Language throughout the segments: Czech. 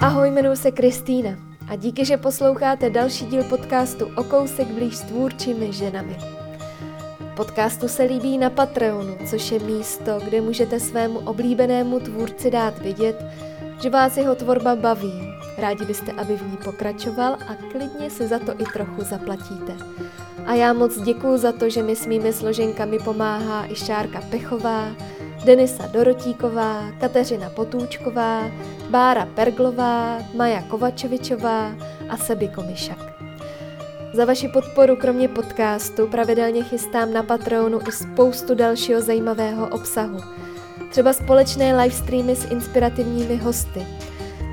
Ahoj, jmenuji se Kristýna a díky, že posloucháte další díl podcastu O kousek blíž s tvůrčími ženami. Podcastu se líbí na Patreonu, což je místo, kde můžete svému oblíbenému tvůrci dát vidět, že vás jeho tvorba baví. Rádi byste, aby v ní pokračoval a klidně si za to i trochu zaplatíte. A já moc děkuju za to, že mi s mými složenkami pomáhá i Šárka Pechová, Denisa Dorotíková, Kateřina Potůčková, Bára Perglová, Maja Kovačevičová a Sebi Komišak. Za vaši podporu kromě podcastu pravidelně chystám na Patreonu i spoustu dalšího zajímavého obsahu. Třeba společné livestreamy s inspirativními hosty.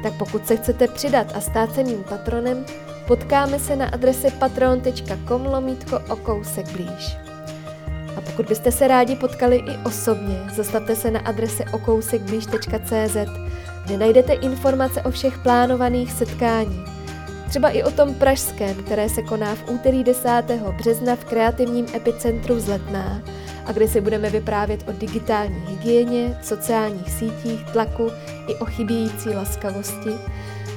Tak pokud se chcete přidat a stát se mým patronem, potkáme se na adrese patreon.com lomítko o kousek blíž. A pokud byste se rádi potkali i osobně, zastavte se na adrese okousekblíž.cz, kde najdete informace o všech plánovaných setkání. Třeba i o tom pražském, které se koná v úterý 10. března v kreativním epicentru Zletná a kde si budeme vyprávět o digitální hygieně, sociálních sítích, tlaku i o chybějící laskavosti,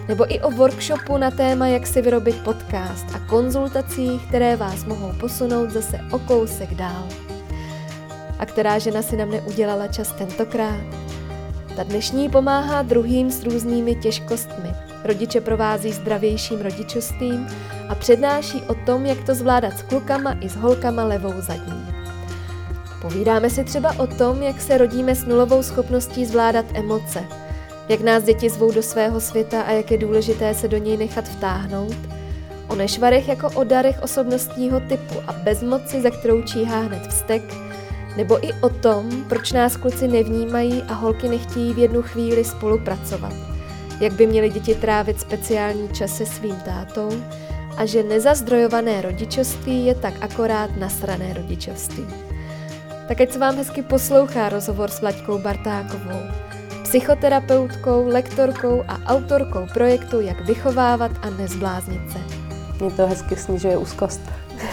nebo i o workshopu na téma, jak si vyrobit podcast a konzultacích, které vás mohou posunout zase o kousek dál. A která žena si na mne udělala čas tentokrát? Ta dnešní pomáhá druhým s různými těžkostmi. Rodiče provází zdravějším rodičovstvím a přednáší o tom, jak to zvládat s klukama i s holkama levou zadní. Povídáme si třeba o tom, jak se rodíme s nulovou schopností zvládat emoce, jak nás děti zvou do svého světa a jak je důležité se do něj nechat vtáhnout, o nešvarech jako o darech osobnostního typu a bezmoci, za kterou číhá hned vztek, nebo i o tom, proč nás kluci nevnímají a holky nechtějí v jednu chvíli spolupracovat, jak by měly děti trávit speciální čas se svým tátou a že nezazdrojované rodičovství je tak akorát nasrané rodičovství. Tak ať se vám hezky poslouchá rozhovor s Vlaďkou Bartákovou, psychoterapeutkou, lektorkou a autorkou projektu Jak vychovávat a nezbláznit se. Mě to hezky snižuje úzkost.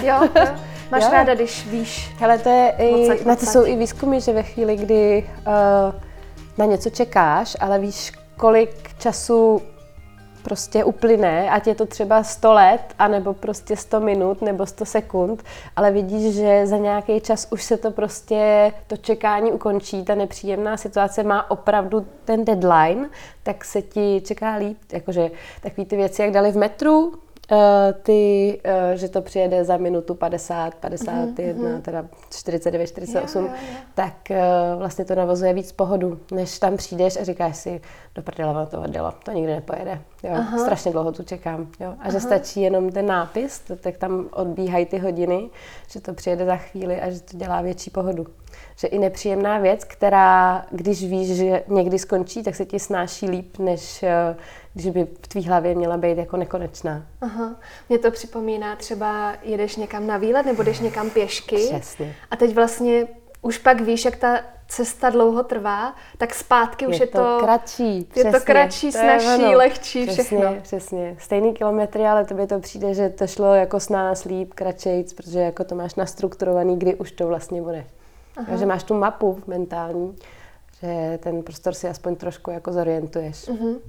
Jo, jo. Máš jo. ráda, když víš. Hele, to je i, na to jsou i výzkumy, že ve chvíli, kdy uh, na něco čekáš, ale víš, kolik času prostě uplyne, ať je to třeba 100 let, anebo prostě 100 minut, nebo 100 sekund, ale vidíš, že za nějaký čas už se to prostě, to čekání ukončí, ta nepříjemná situace má opravdu ten deadline, tak se ti čeká líp, jakože takový ty věci, jak dali v metru, ty, uh, že to přijede za minutu 50, 51, mm-hmm. teda 49, 48, jo, jo, jo. tak uh, vlastně to navozuje víc pohodu, než tam přijdeš a říkáš si, do prdele to odjelo, to nikdy nepojede. Jo, Aha. strašně dlouho tu čekám. Jo. A Aha. že stačí jenom ten nápis, tak tam odbíhají ty hodiny, že to přijede za chvíli a že to dělá větší pohodu. Že i nepříjemná věc, která, když víš, že někdy skončí, tak se ti snáší líp, než když by v tvý hlavě měla být jako nekonečná. Aha. Mě to připomíná třeba jedeš někam na výlet nebo jdeš někam pěšky. Přesně. A teď vlastně už pak víš, jak ta cesta dlouho trvá, tak zpátky je už je to, to kratší. Je přesně, to kratší, to snažší, ono. lehčí, přesně, všechno. Přesně, stejný kilometry, ale tobě to přijde, že to šlo jako s nás líp, kratšejc, protože jako to máš nastrukturovaný, kdy už to vlastně bude. Takže máš tu mapu mentální, že ten prostor si aspoň trošku jako zorientuješ. Uh-huh.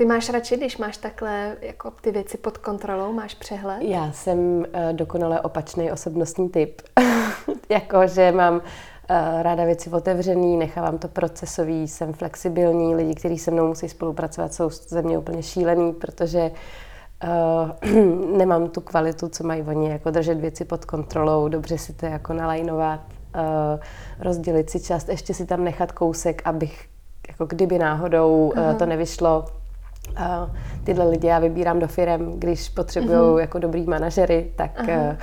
Ty máš radši, když máš takhle jako ty věci pod kontrolou, máš přehled? Já jsem uh, dokonale opačný osobnostní typ. jako, že mám uh, ráda věci otevřený, nechávám to procesový, jsem flexibilní, lidi, kteří se mnou musí spolupracovat, jsou ze mě úplně šílený, protože uh, nemám tu kvalitu, co mají oni, jako držet věci pod kontrolou, dobře si to jako nalajnovat, rozdělit si čas, ještě si tam nechat kousek, abych jako kdyby náhodou uh, to nevyšlo, Uh, tyhle lidi já vybírám do firem, když potřebují uh-huh. jako dobrý manažery, tak uh,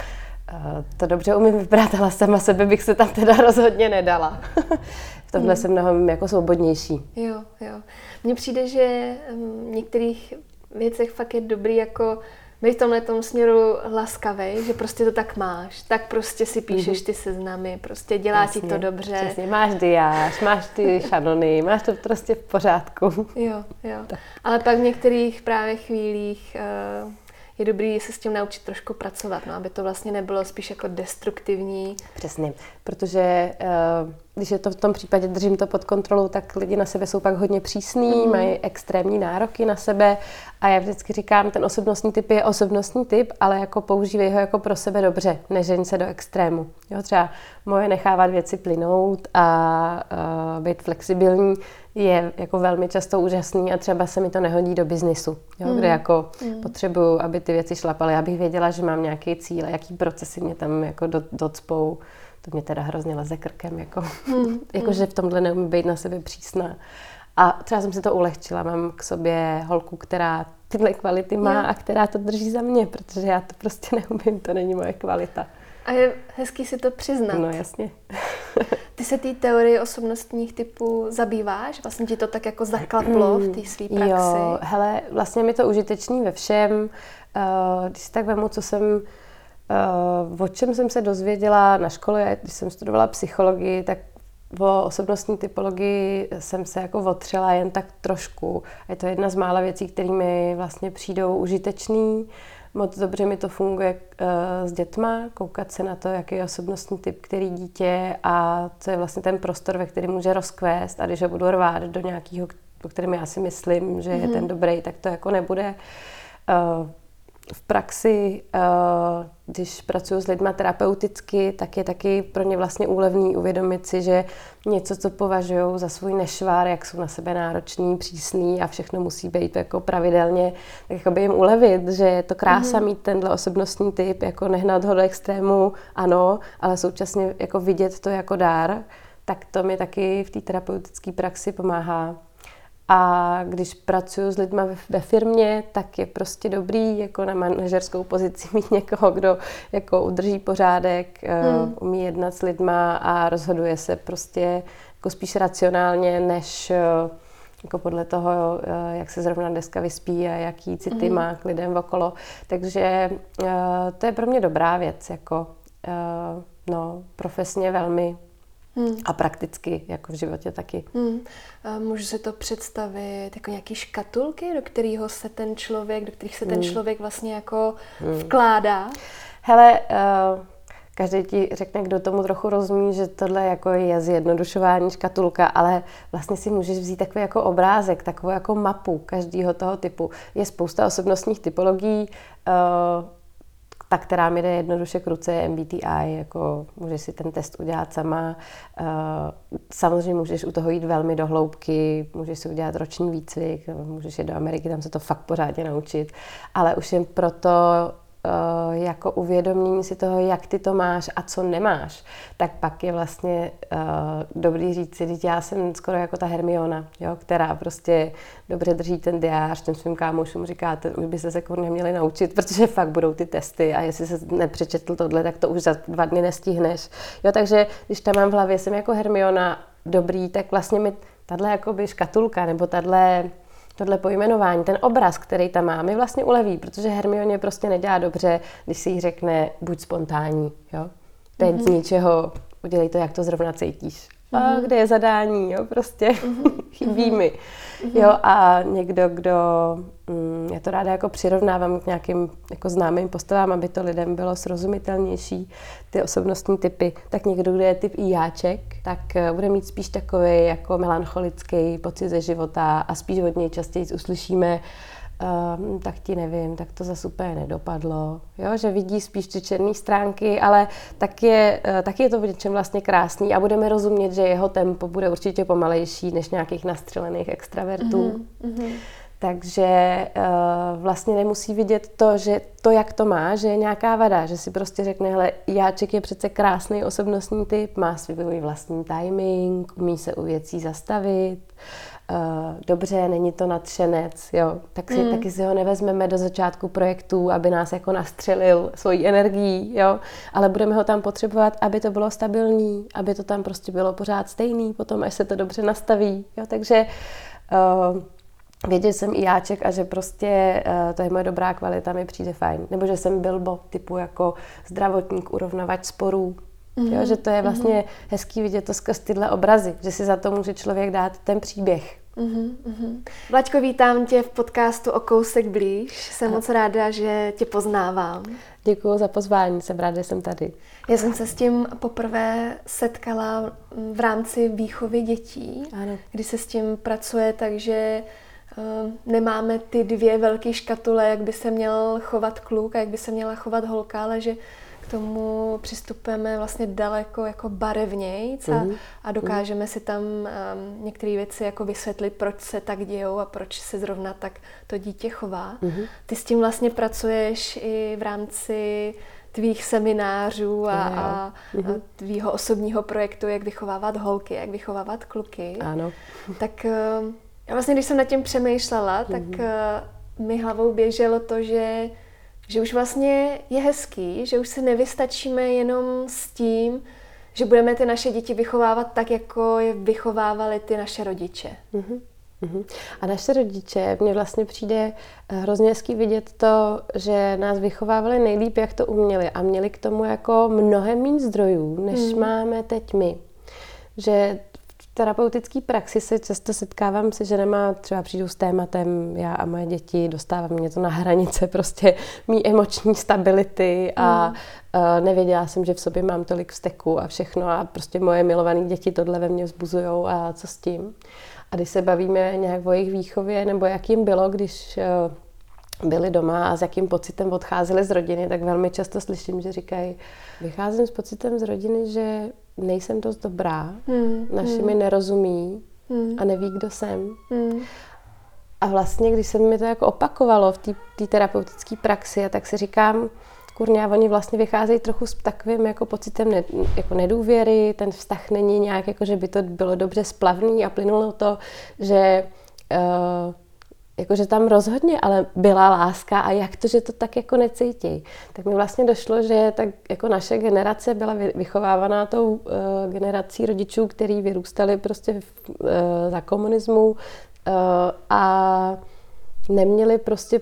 to dobře umím vybrat, ale sama sebe bych se tam teda rozhodně nedala. v tomhle uh-huh. jsem mnohem jako svobodnější. Jo, jo. Mně přijde, že v některých věcech fakt je dobrý jako být v tomhle tom směru laskavý, že prostě to tak máš, tak prostě si píšeš mhm. ty seznamy, prostě dělá Jasně, ti to dobře. Přesně, máš diář, máš ty šanony, máš to prostě v pořádku. Jo, jo. Tak. Ale pak v některých právě chvílích uh, je dobrý se s tím naučit trošku pracovat, no, aby to vlastně nebylo spíš jako destruktivní. Přesně, protože uh, když je to v tom případě, držím to pod kontrolou, tak lidi na sebe jsou pak hodně přísní, mm. mají extrémní nároky na sebe a já vždycky říkám, ten osobnostní typ je osobnostní typ, ale jako používej ho jako pro sebe dobře, nežeň se do extrému. Jo, třeba moje nechávat věci plynout a uh, být flexibilní je jako velmi často úžasný a třeba se mi to nehodí do biznisu, jo, mm. kde jako mm. potřebuju, aby ty věci šlapaly, abych věděla, že mám nějaký cíl a jaký procesy mě tam jako do, docpou. To mě teda hrozně leze krkem, jako, mm. jako že v tomhle neumím být na sebe přísná. A třeba jsem si to ulehčila, mám k sobě holku, která tyhle kvality má jo. a která to drží za mě, protože já to prostě neumím, to není moje kvalita. A je hezký si to přiznat. No jasně. Ty se té teorie osobnostních typů zabýváš? Vlastně ti to tak jako zaklaplo v té své praxi? Jo, hele, vlastně mi to užitečný ve všem. Uh, když si tak vemu, co jsem, uh, o čem jsem se dozvěděla na škole, když jsem studovala psychologii, tak o osobnostní typologii jsem se jako otřela jen tak trošku. Je to jedna z mála věcí, které mi vlastně přijdou užitečný. Uh, Moc dobře mi to funguje uh, s dětma, koukat se na to, jaký je osobnostní typ, který dítě a co je vlastně ten prostor, ve kterém může rozkvést a když ho budu rvát do nějakého, o kterém já si myslím, že mm-hmm. je ten mhm. dobrý, tak to jako nebude. V praxi, eh, když pracuji s lidmi terapeuticky, tak je taky pro ně vlastně úlevný uvědomit si, že něco, co považují za svůj nešvár, jak jsou na sebe nároční, přísný a všechno musí být jako pravidelně, tak jako by jim ulevit, že je to krása mm-hmm. mít tenhle osobnostní typ, jako nehnat ho do extrému, ano, ale současně jako vidět to jako dár, tak to mi taky v té terapeutické praxi pomáhá a když pracuji s lidmi ve firmě, tak je prostě dobrý jako na manažerskou pozici mít někoho, kdo jako udrží pořádek, eh, hmm. umí jednat s lidma a rozhoduje se prostě jako spíš racionálně, než eh, jako podle toho, eh, jak se zrovna dneska vyspí a jaký city hmm. má k lidem okolo. Takže to je pro mě dobrá věc, jako no, profesně velmi Hmm. A prakticky, jako v životě taky. Hmm. A můžu si to představit jako nějaký škatulky, do kterého se ten člověk, do kterých se ten hmm. člověk vlastně jako hmm. vkládá? Hele, uh, každý ti řekne, kdo tomu trochu rozumí, že tohle jako je zjednodušování škatulka, ale vlastně si můžeš vzít takový jako obrázek, takovou jako mapu každého toho typu. Je spousta osobnostních typologií, uh, ta, která mi jde jednoduše k ruce, je MBTI, jako můžeš si ten test udělat sama. Eh, samozřejmě můžeš u toho jít velmi do hloubky, můžeš si udělat roční výcvik, můžeš jít do Ameriky, tam se to fakt pořádně naučit, ale už jen proto jako uvědomění si toho, jak ty to máš a co nemáš, tak pak je vlastně uh, dobrý říct si, já jsem skoro jako ta Hermiona, jo, která prostě dobře drží ten diář, těm svým kámošům říkáte, už by se se kurně měli naučit, protože fakt budou ty testy a jestli se nepřečetl tohle, tak to už za dva dny nestihneš. Jo, takže když tam mám v hlavě, jsem jako Hermiona dobrý, tak vlastně mi tahle jakoby škatulka nebo tahle tohle pojmenování, ten obraz, který tam má, mi vlastně uleví, protože Hermioně prostě nedělá dobře, když si jí řekne buď spontánní, jo. Teď mm-hmm. z ničeho, udělej to, jak to zrovna cítíš. Mm-hmm. A mhm. kde je zadání, jo, prostě mm-hmm. chybí mi. Mm-hmm. Jo, a někdo, kdo, mm, já to ráda jako přirovnávám k nějakým jako známým postavám, aby to lidem bylo srozumitelnější, ty osobnostní typy, tak někdo, kdo je typ jáček, tak eh, bude mít spíš takový jako melancholický pocit ze života a spíš od něj častěji uslyšíme, Um, tak ti nevím, tak to zase úplně nedopadlo. Jo, že vidí spíš ty černé stránky, ale tak je, uh, tak je to v něčem vlastně krásný a budeme rozumět, že jeho tempo bude určitě pomalejší než nějakých nastřelených extravertů. Mm-hmm. Takže uh, vlastně nemusí vidět to, že to, jak to má, že je nějaká vada, že si prostě řekne, hele, Jáček je přece krásný osobnostní typ, má svůj vlastní timing, umí se u věcí zastavit, uh, dobře, není to nadšenec, jo, tak si, mm. taky si ho nevezmeme do začátku projektu, aby nás jako nastřelil svojí energií, jo, ale budeme ho tam potřebovat, aby to bylo stabilní, aby to tam prostě bylo pořád stejný, potom až se to dobře nastaví, jo, takže uh, vědět jsem i jáček a že prostě uh, to je moje dobrá kvalita, mi přijde fajn. Nebo že jsem bilbo typu jako zdravotník, urovnavač sporů, Mm-hmm. Jo, že to je vlastně mm-hmm. hezký vidět to skrz tyhle obrazy, že si za to může člověk dát ten příběh. Uh-huh. Vlaďko, vítám tě v podcastu O kousek blíž. Jsem moc ráda, že tě poznávám. Děkuji za pozvání, jsem ráda, že jsem tady. Já jsem se s tím poprvé setkala v rámci výchovy dětí, ano. kdy se s tím pracuje, takže uh, nemáme ty dvě velké škatule, jak by se měl chovat kluk a jak by se měla chovat holka, ale že tomu přistupujeme vlastně daleko jako barevnějc a, mm-hmm. a dokážeme mm-hmm. si tam um, některé věci jako vysvětlit, proč se tak dějou a proč se zrovna tak to dítě chová. Mm-hmm. Ty s tím vlastně pracuješ i v rámci tvých seminářů a, a, a mm-hmm. tvýho osobního projektu, jak vychovávat holky, jak vychovávat kluky. Ano. Tak já vlastně, když jsem nad tím přemýšlela, mm-hmm. tak uh, mi hlavou běželo to, že že už vlastně je hezký, že už se nevystačíme jenom s tím, že budeme ty naše děti vychovávat tak, jako je vychovávali ty naše rodiče. Mm-hmm. A naše rodiče, mně vlastně přijde eh, hrozně hezký vidět to, že nás vychovávali nejlíp, jak to uměli a měli k tomu jako mnohem méně zdrojů, než mm. máme teď my. Že terapeutické praxi se často setkávám se ženama, třeba přijdu s tématem, já a moje děti, dostávám mě to na hranice prostě mý emoční stability a mm. uh, nevěděla jsem, že v sobě mám tolik vzteku a všechno a prostě moje milované děti tohle ve mně vzbuzují a co s tím. A když se bavíme nějak o jejich výchově nebo jak jim bylo, když uh, byli doma a s jakým pocitem odcházeli z rodiny, tak velmi často slyším, že říkají, vycházím s pocitem z rodiny, že nejsem dost dobrá, hmm. naši hmm. mi nerozumí hmm. a neví, kdo jsem. Hmm. A vlastně, když se mi to jako opakovalo v té terapeutické praxi, tak si říkám, kurňa, oni vlastně vycházejí trochu s takovým jako pocitem ne, jako nedůvěry, ten vztah není nějak, jako že by to bylo dobře splavný a plynulo to, že uh, jakože tam rozhodně ale byla láska a jak to, že to tak jako necítí. Tak mi vlastně došlo, že tak jako naše generace byla vychovávaná tou uh, generací rodičů, který vyrůstali prostě v, uh, za komunismu uh, a neměli prostě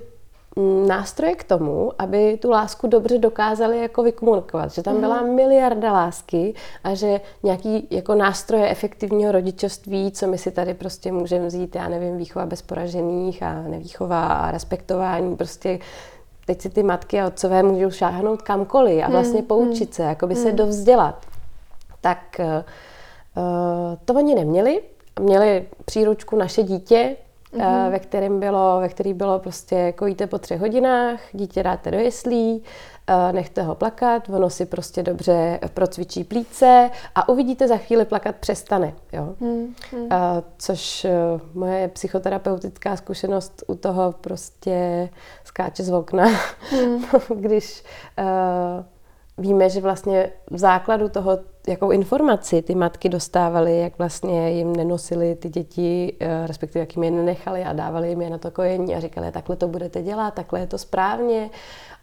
nástroje k tomu, aby tu lásku dobře dokázali jako vykomunikovat. Že tam byla mhm. miliarda lásky a že nějaký jako nástroje efektivního rodičovství, co my si tady prostě můžeme vzít, já nevím, výchova bez poražených a nevýchova a respektování, prostě teď si ty matky a otcové můžou šáhnout kamkoliv a vlastně mhm. poučit se, jako by se mhm. dovzdělat. Tak uh, to oni neměli. Měli příručku naše dítě, mm-hmm. ve kterém bylo, ve který bylo prostě kojíte po třech hodinách, dítě dáte do jeslí, eh, nechte ho plakat, ono si prostě dobře procvičí plíce a uvidíte za chvíli plakat přestane. Jo? Mm-hmm. Což moje psychoterapeutická zkušenost u toho prostě skáče z okna, mm. když víme, že vlastně v základu toho, jakou informaci ty matky dostávaly, jak vlastně jim nenosili ty děti, eh, respektive jak jim je nenechali a dávali jim je na to kojení a říkali, takhle to budete dělat, takhle je to správně.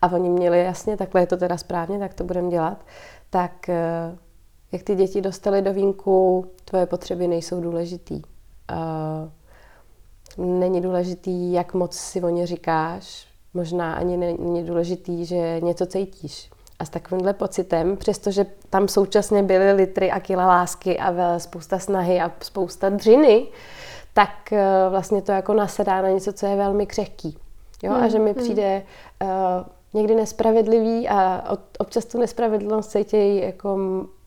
A oni měli jasně, takhle je to teda správně, tak to budeme dělat. Tak eh, jak ty děti dostaly do vínku, tvoje potřeby nejsou důležitý. Není důležitý, jak moc si o ně říkáš, možná ani není důležitý, že něco cítíš a s takovýmhle pocitem, přestože tam současně byly litry a kila lásky a spousta snahy a spousta dřiny, tak eh, vlastně to jako nasedá na něco, co je velmi křehký. Jo? Hmm. A že mi hmm. přijde uh, někdy nespravedlivý a občas tu nespravedlnost cítí jako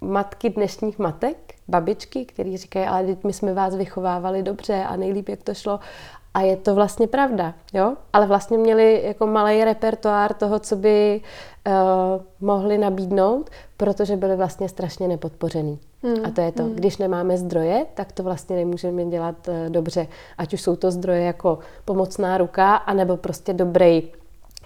matky dnešních matek, babičky, který říkají, ale my jsme vás vychovávali dobře a nejlíp, jak to šlo. A je to vlastně pravda, jo? Ale vlastně měli jako malý repertoár toho, co by uh, mohli nabídnout, protože byli vlastně strašně nepodpořený. Hmm. A to je to, hmm. když nemáme zdroje, tak to vlastně nemůžeme dělat uh, dobře. Ať už jsou to zdroje jako pomocná ruka, anebo prostě dobrý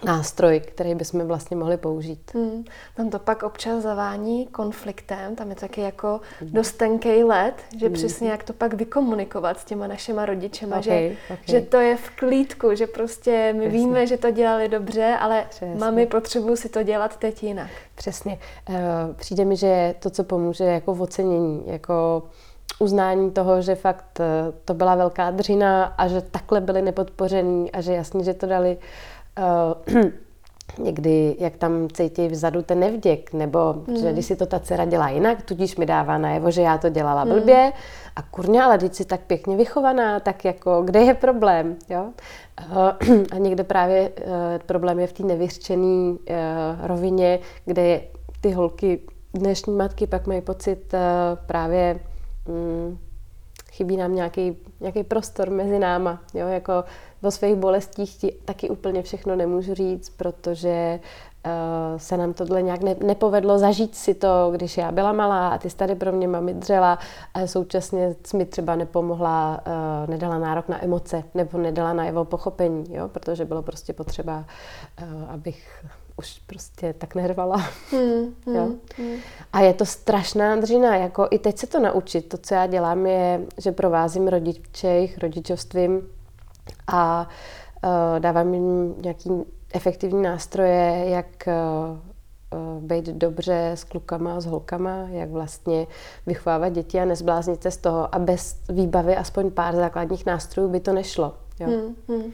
nástroj, který bychom vlastně mohli použít. Hmm. Tam to pak občas zavání konfliktem, tam je taky jako dost tenký let, že hmm. přesně jak to pak vykomunikovat s těma našima rodičema, okay, že, okay. že to je v klídku, že prostě my Přesně. víme, že to dělali dobře, ale Přesně. mami potřebuji si to dělat teď jinak. Přesně. Uh, přijde mi, že to, co pomůže jako v ocenění, jako uznání toho, že fakt eh, to byla velká dřina a že takhle byli nepodpoření a že jasně, že to dali uh, někdy, jak tam cítí vzadu ten nevděk, nebo mm. že když si to ta dcera dělá jinak, tudíž mi dává najevo, že já to dělala mm. blbě a kurňa, ale když jsi tak pěkně vychovaná, tak jako kde je problém, jo? A někde právě eh, problém je v té nevyřčené eh, rovině, kde ty holky, dnešní matky pak mají pocit právě mm, chybí nám nějaký, nějaký prostor mezi náma, jo, jako o svých bolestích ti taky úplně všechno nemůžu říct, protože uh, se nám tohle nějak ne, nepovedlo zažít si to, když já byla malá a ty jsi tady pro mě mami dřela a současně jsi mi třeba nepomohla, uh, nedala nárok na emoce nebo nedala na jeho pochopení, jo, protože bylo prostě potřeba, uh, abych už prostě tak nervala. Hmm, hmm, jo? Hmm. A je to strašná dřina, jako i teď se to naučit. To, co já dělám, je, že provázím rodiče jejich rodičovstvím a uh, dávám jim nějaký efektivní nástroje, jak uh, být dobře s klukama s holkama, jak vlastně vychovávat děti a nezbláznit se z toho. A bez výbavy aspoň pár základních nástrojů by to nešlo. Jo? Hmm, hmm.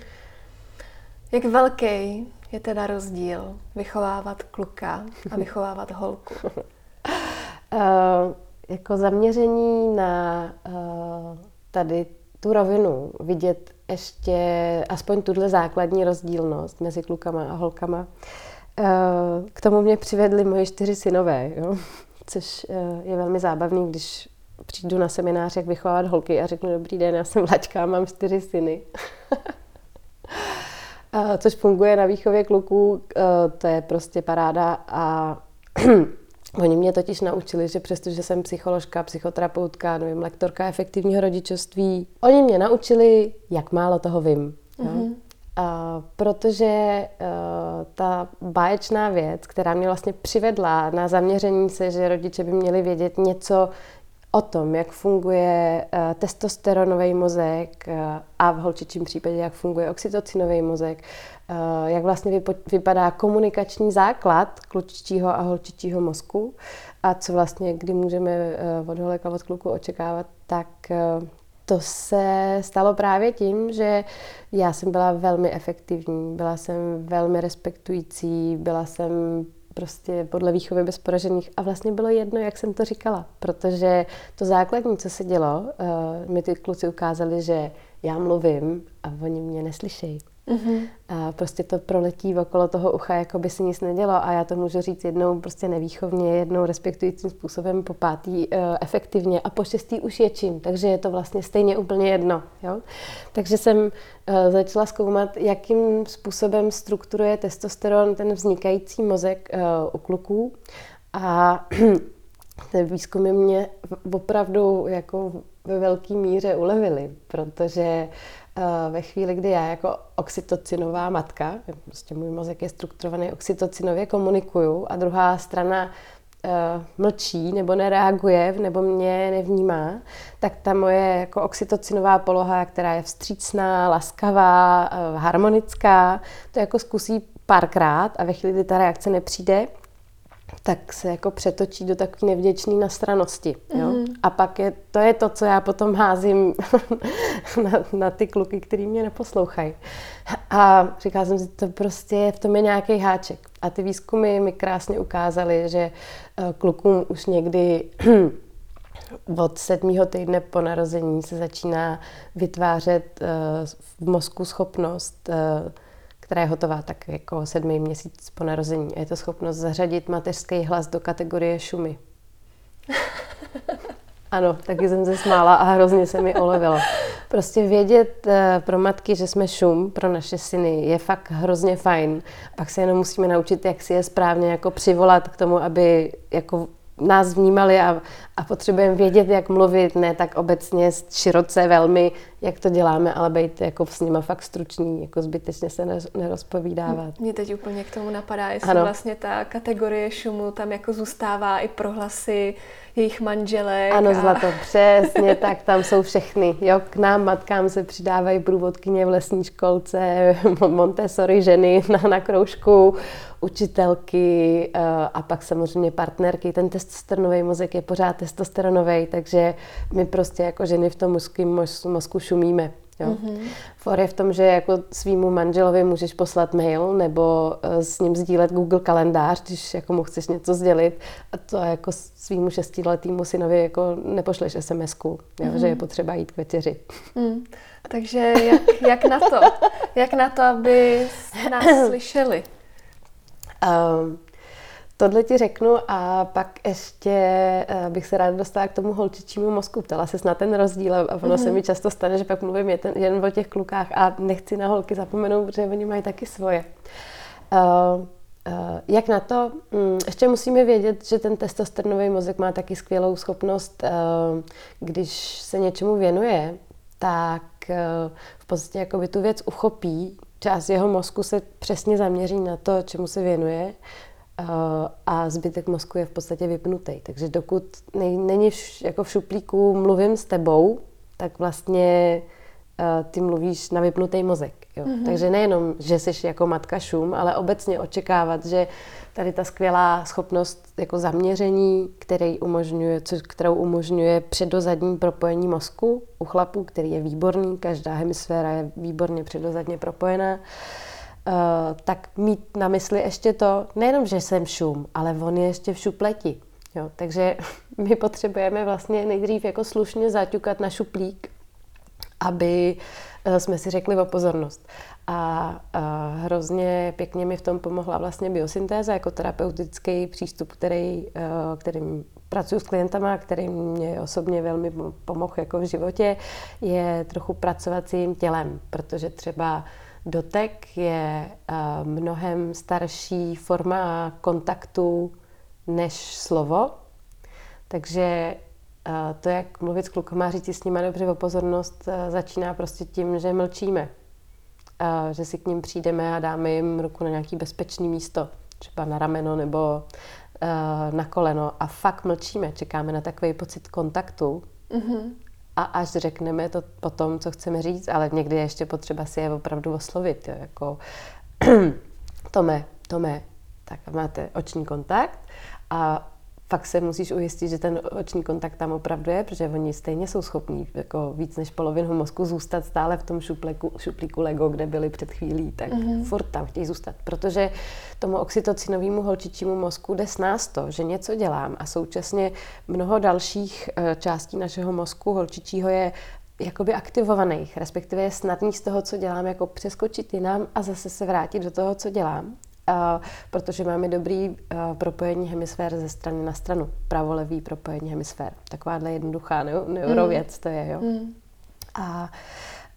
Jak velký je teda rozdíl vychovávat kluka a vychovávat holku? uh, jako zaměření na uh, tady tu rovinu, vidět ještě aspoň tuhle základní rozdílnost mezi klukama a holkama. Uh, k tomu mě přivedli moje čtyři synové, jo? což uh, je velmi zábavný, když přijdu na seminář, jak vychovávat holky a řeknu, dobrý den, já jsem Vlačka, mám čtyři syny. což funguje na výchově kluků, eh, to je prostě paráda a Oni mě totiž naučili, že přestože jsem psycholožka, psychoterapeutka, nevím, lektorka efektivního rodičovství, oni mě naučili, jak málo toho vím. Mm-hmm. Uh, protože uh, ta báječná věc, která mě vlastně přivedla na zaměření se, že rodiče by měli vědět něco o tom, jak funguje uh, testosteronový mozek uh, a v holčičím případě, jak funguje oxytocinový mozek, uh, jak vlastně vypadá komunikační základ klučičího a holčičího mozku a co vlastně, kdy můžeme od holek a od kluku očekávat, tak to se stalo právě tím, že já jsem byla velmi efektivní, byla jsem velmi respektující, byla jsem prostě podle výchovy bez poražených a vlastně bylo jedno, jak jsem to říkala, protože to základní, co se dělo, uh, mi ty kluci ukázali, že já mluvím a oni mě neslyšejí. Mm-hmm. A prostě to proletí okolo toho ucha, jako by se nic nedělo a já to můžu říct jednou prostě nevýchovně, jednou respektujícím způsobem, po pátý uh, efektivně a po šestý už je čím, takže je to vlastně stejně úplně jedno. Jo? Takže jsem uh, začala zkoumat, jakým způsobem strukturuje testosteron ten vznikající mozek uh, u kluků a ty výzkumy mě opravdu jako ve velké míře ulevily, protože Eh, ve chvíli, kdy já jako oxytocinová matka, prostě můj mozek je strukturovaný oxytocinově, komunikuju a druhá strana uh, mlčí nebo nereaguje nebo mě nevnímá, tak ta moje jako oxytocinová poloha, která je vstřícná, laskavá, uh, harmonická, to jako zkusí párkrát a ve chvíli, kdy ta reakce nepřijde, tak se jako přetočí do takové nevděčné nastranosti. Jo? Mm. A pak je, to je to, co já potom házím na, na ty kluky, který mě neposlouchají. A říkala jsem si, to prostě v tom je nějaký háček. A ty výzkumy mi krásně ukázaly, že eh, klukům už někdy od sedmého týdne po narození se začíná vytvářet eh, v mozku schopnost eh, která je hotová tak jako sedmý měsíc po narození. A je to schopnost zařadit mateřský hlas do kategorie šumy. Ano, taky jsem se smála a hrozně se mi olevilo. Prostě vědět eh, pro matky, že jsme šum pro naše syny, je fakt hrozně fajn. Pak se jenom musíme naučit, jak si je správně jako přivolat k tomu, aby jako nás vnímali a, a potřebujeme vědět, jak mluvit, ne tak obecně široce velmi, jak to děláme, ale být jako s nima fakt stručný, jako zbytečně se nerozpovídávat. Mě teď úplně k tomu napadá, jestli ano. vlastně ta kategorie šumu tam jako zůstává i prohlasy jejich manželek. Ano, a... zlato, přesně, tak tam jsou všechny. Jo, k nám matkám se přidávají průvodkyně v lesní školce, Montessori ženy na, na kroužku, učitelky eh, a pak samozřejmě partnerky. Ten testosteronový mozek je pořád testosteronový, takže my prostě jako ženy v tom mozku, mozku šumíme. Jo? Mm-hmm. For je v tom, že jako svýmu manželovi můžeš poslat mail nebo uh, s ním sdílet Google kalendář, když jako mu chceš něco sdělit a to jako svýmu šestiletýmu synovi jako nepošleš SMS-ku, jo? Mm-hmm. že je potřeba jít k večeři. Mm. Takže jak, jak na to? Jak na to, aby nás slyšeli? Um, Tohle ti řeknu a pak ještě uh, bych se ráda dostala k tomu holčičímu mozku. Ptala se na ten rozdíl a ono mm-hmm. se mi často stane, že pak mluvím jen, jen o těch klukách a nechci na holky zapomenout, protože oni mají taky svoje. Uh, uh, jak na to? Um, ještě musíme vědět, že ten testosteronový mozek má taky skvělou schopnost, uh, když se něčemu věnuje, tak uh, v podstatě jakoby tu věc uchopí, část jeho mozku se přesně zaměří na to, čemu se věnuje a zbytek mozku je v podstatě vypnutý. Takže dokud není v, jako v šuplíku mluvím s tebou, tak vlastně uh, ty mluvíš na vypnutý mozek. Jo? Mm-hmm. Takže nejenom, že jsi jako matka šum, ale obecně očekávat, že tady ta skvělá schopnost jako zaměření, který umožňuje, kterou umožňuje předozadní propojení mozku u chlapů, který je výborný, každá hemisféra je výborně předozadně propojená, Eh, tak mít na mysli ještě to, nejenom, že jsem šum, ale on je ještě v šupleti. Jo, takže my potřebujeme vlastně nejdřív jako slušně zaťukat na šuplík, aby eh, jsme si řekli o pozornost. A, a hrozně pěkně mi v tom pomohla vlastně biosyntéza jako terapeutický přístup, který, eh, kterým pracuji s klientama, který mě osobně velmi pomohl jako v životě, je trochu pracovat s jejím tělem, protože třeba Dotek je mnohem starší forma kontaktu než slovo, takže to, jak mluvit s klukama říct s nimi dobře o pozornost, uh, začíná prostě tím, že mlčíme. Že si k ním přijdeme a dáme jim ruku na nějaký bezpečný místo, třeba na rameno nebo uh, na koleno a fakt mlčíme, čekáme na takový pocit kontaktu. Mm-hmm a až řekneme to potom, co chceme říct, ale někdy je ještě potřeba si je opravdu oslovit, jo, jako Tome, Tome, tak máte oční kontakt a fakt se musíš ujistit, že ten oční kontakt tam opravdu je, protože oni stejně jsou schopní jako víc než polovinu mozku zůstat stále v tom šupleku, šuplíku Lego, kde byli před chvílí, tak mm-hmm. furt tam chtějí zůstat. Protože tomu oxytocinovému holčičímu mozku jde s nás to, že něco dělám a současně mnoho dalších eh, částí našeho mozku holčičího je jakoby aktivovaných, respektive je snadný z toho, co dělám, jako přeskočit jinam a zase se vrátit do toho, co dělám protože máme dobrý propojení hemisfér ze strany na stranu. Pravolevý propojení hemisfér. Takováhle jednoduchá neurověc mm. to je, jo. Mm. A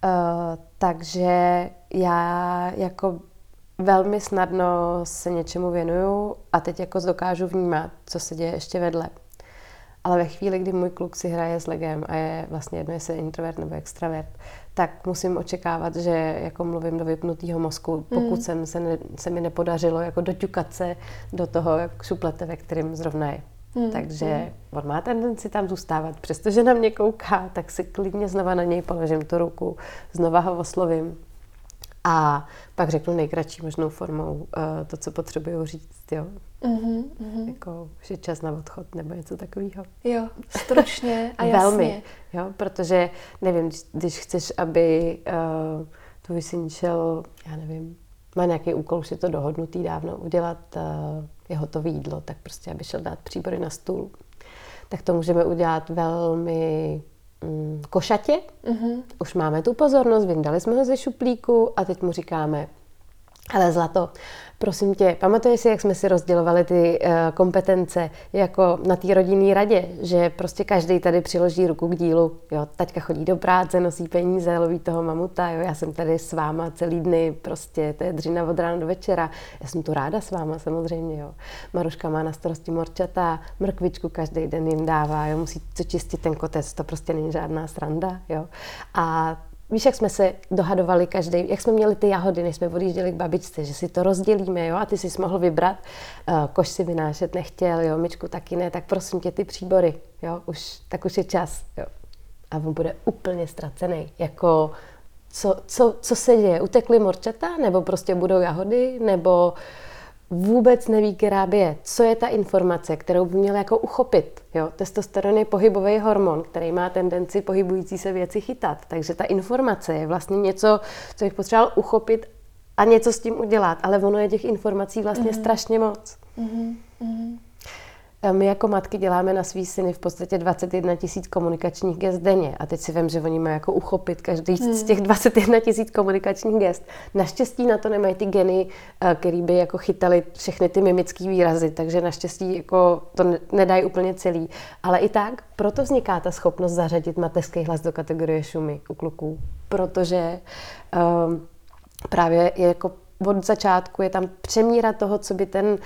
uh, takže já jako velmi snadno se něčemu věnuju a teď jako dokážu vnímat, co se děje ještě vedle. Ale ve chvíli, kdy můj kluk si hraje s legem a je vlastně jedno, jestli je introvert nebo extravert, tak musím očekávat, že jako mluvím do vypnutého mozku, pokud mm. jsem se, ne, se mi nepodařilo jako doťukat se do toho šuplete, ve kterým zrovna je. Mm. Takže mm. on má tendenci tam zůstávat. Přestože na mě kouká, tak si klidně znova na něj položím tu ruku, znova ho oslovím a pak řeknu nejkratší možnou formou uh, to, co potřebuju říct, jo. Mm-hmm, mm-hmm. Jako už je čas na odchod nebo něco takového. Jo, stručně a jasně. Velmi, jo, protože nevím, když, chceš, aby uh, to vysíň šel, já nevím, má nějaký úkol, už je to dohodnutý dávno, udělat uh, je hotové jídlo, tak prostě, aby šel dát příbory na stůl, tak to můžeme udělat velmi mm, košatě. Mm-hmm. Už máme tu pozornost, vyndali jsme ho ze šuplíku a teď mu říkáme, ale zlato, prosím tě, pamatuješ si, jak jsme si rozdělovali ty uh, kompetence jako na té rodinné radě, že prostě každý tady přiloží ruku k dílu. Jo, taťka chodí do práce, nosí peníze, loví toho mamuta, jo, já jsem tady s váma celý dny, prostě to je dřina od rána do večera. Já jsem tu ráda s váma samozřejmě, jo. Maruška má na starosti morčata, mrkvičku každý den jim dává, jo, musí to čistit ten kotec, to prostě není žádná sranda, jo. A Víš, jak jsme se dohadovali každý, jak jsme měli ty jahody, než jsme odjížděli k babičce, že si to rozdělíme, jo, a ty si mohl vybrat, uh, koš si vynášet nechtěl, jo, myčku taky ne, tak prosím tě ty příbory, jo, už, tak už je čas, jo. A on bude úplně ztracený, jako co, co, co se děje, utekly morčata, nebo prostě budou jahody, nebo vůbec neví, která by je. Co je ta informace, kterou by měl jako uchopit? Jo? Testosteron je pohybový hormon, který má tendenci pohybující se věci chytat. Takže ta informace je vlastně něco, co bych potřeboval uchopit a něco s tím udělat. Ale ono je těch informací vlastně mm-hmm. strašně moc. Mm-hmm. My jako matky děláme na svý syny v podstatě 21 tisíc komunikačních gest denně. A teď si vím, že oni mají jako uchopit každý hmm. z těch 21 tisíc komunikačních gest. Naštěstí na to nemají ty geny, eh, který by jako chytali všechny ty mimické výrazy, takže naštěstí jako to nedají úplně celý. Ale i tak, proto vzniká ta schopnost zařadit mateřský hlas do kategorie šumy u kluků. Protože um, právě je jako od začátku je tam přemíra toho, co by ten uh,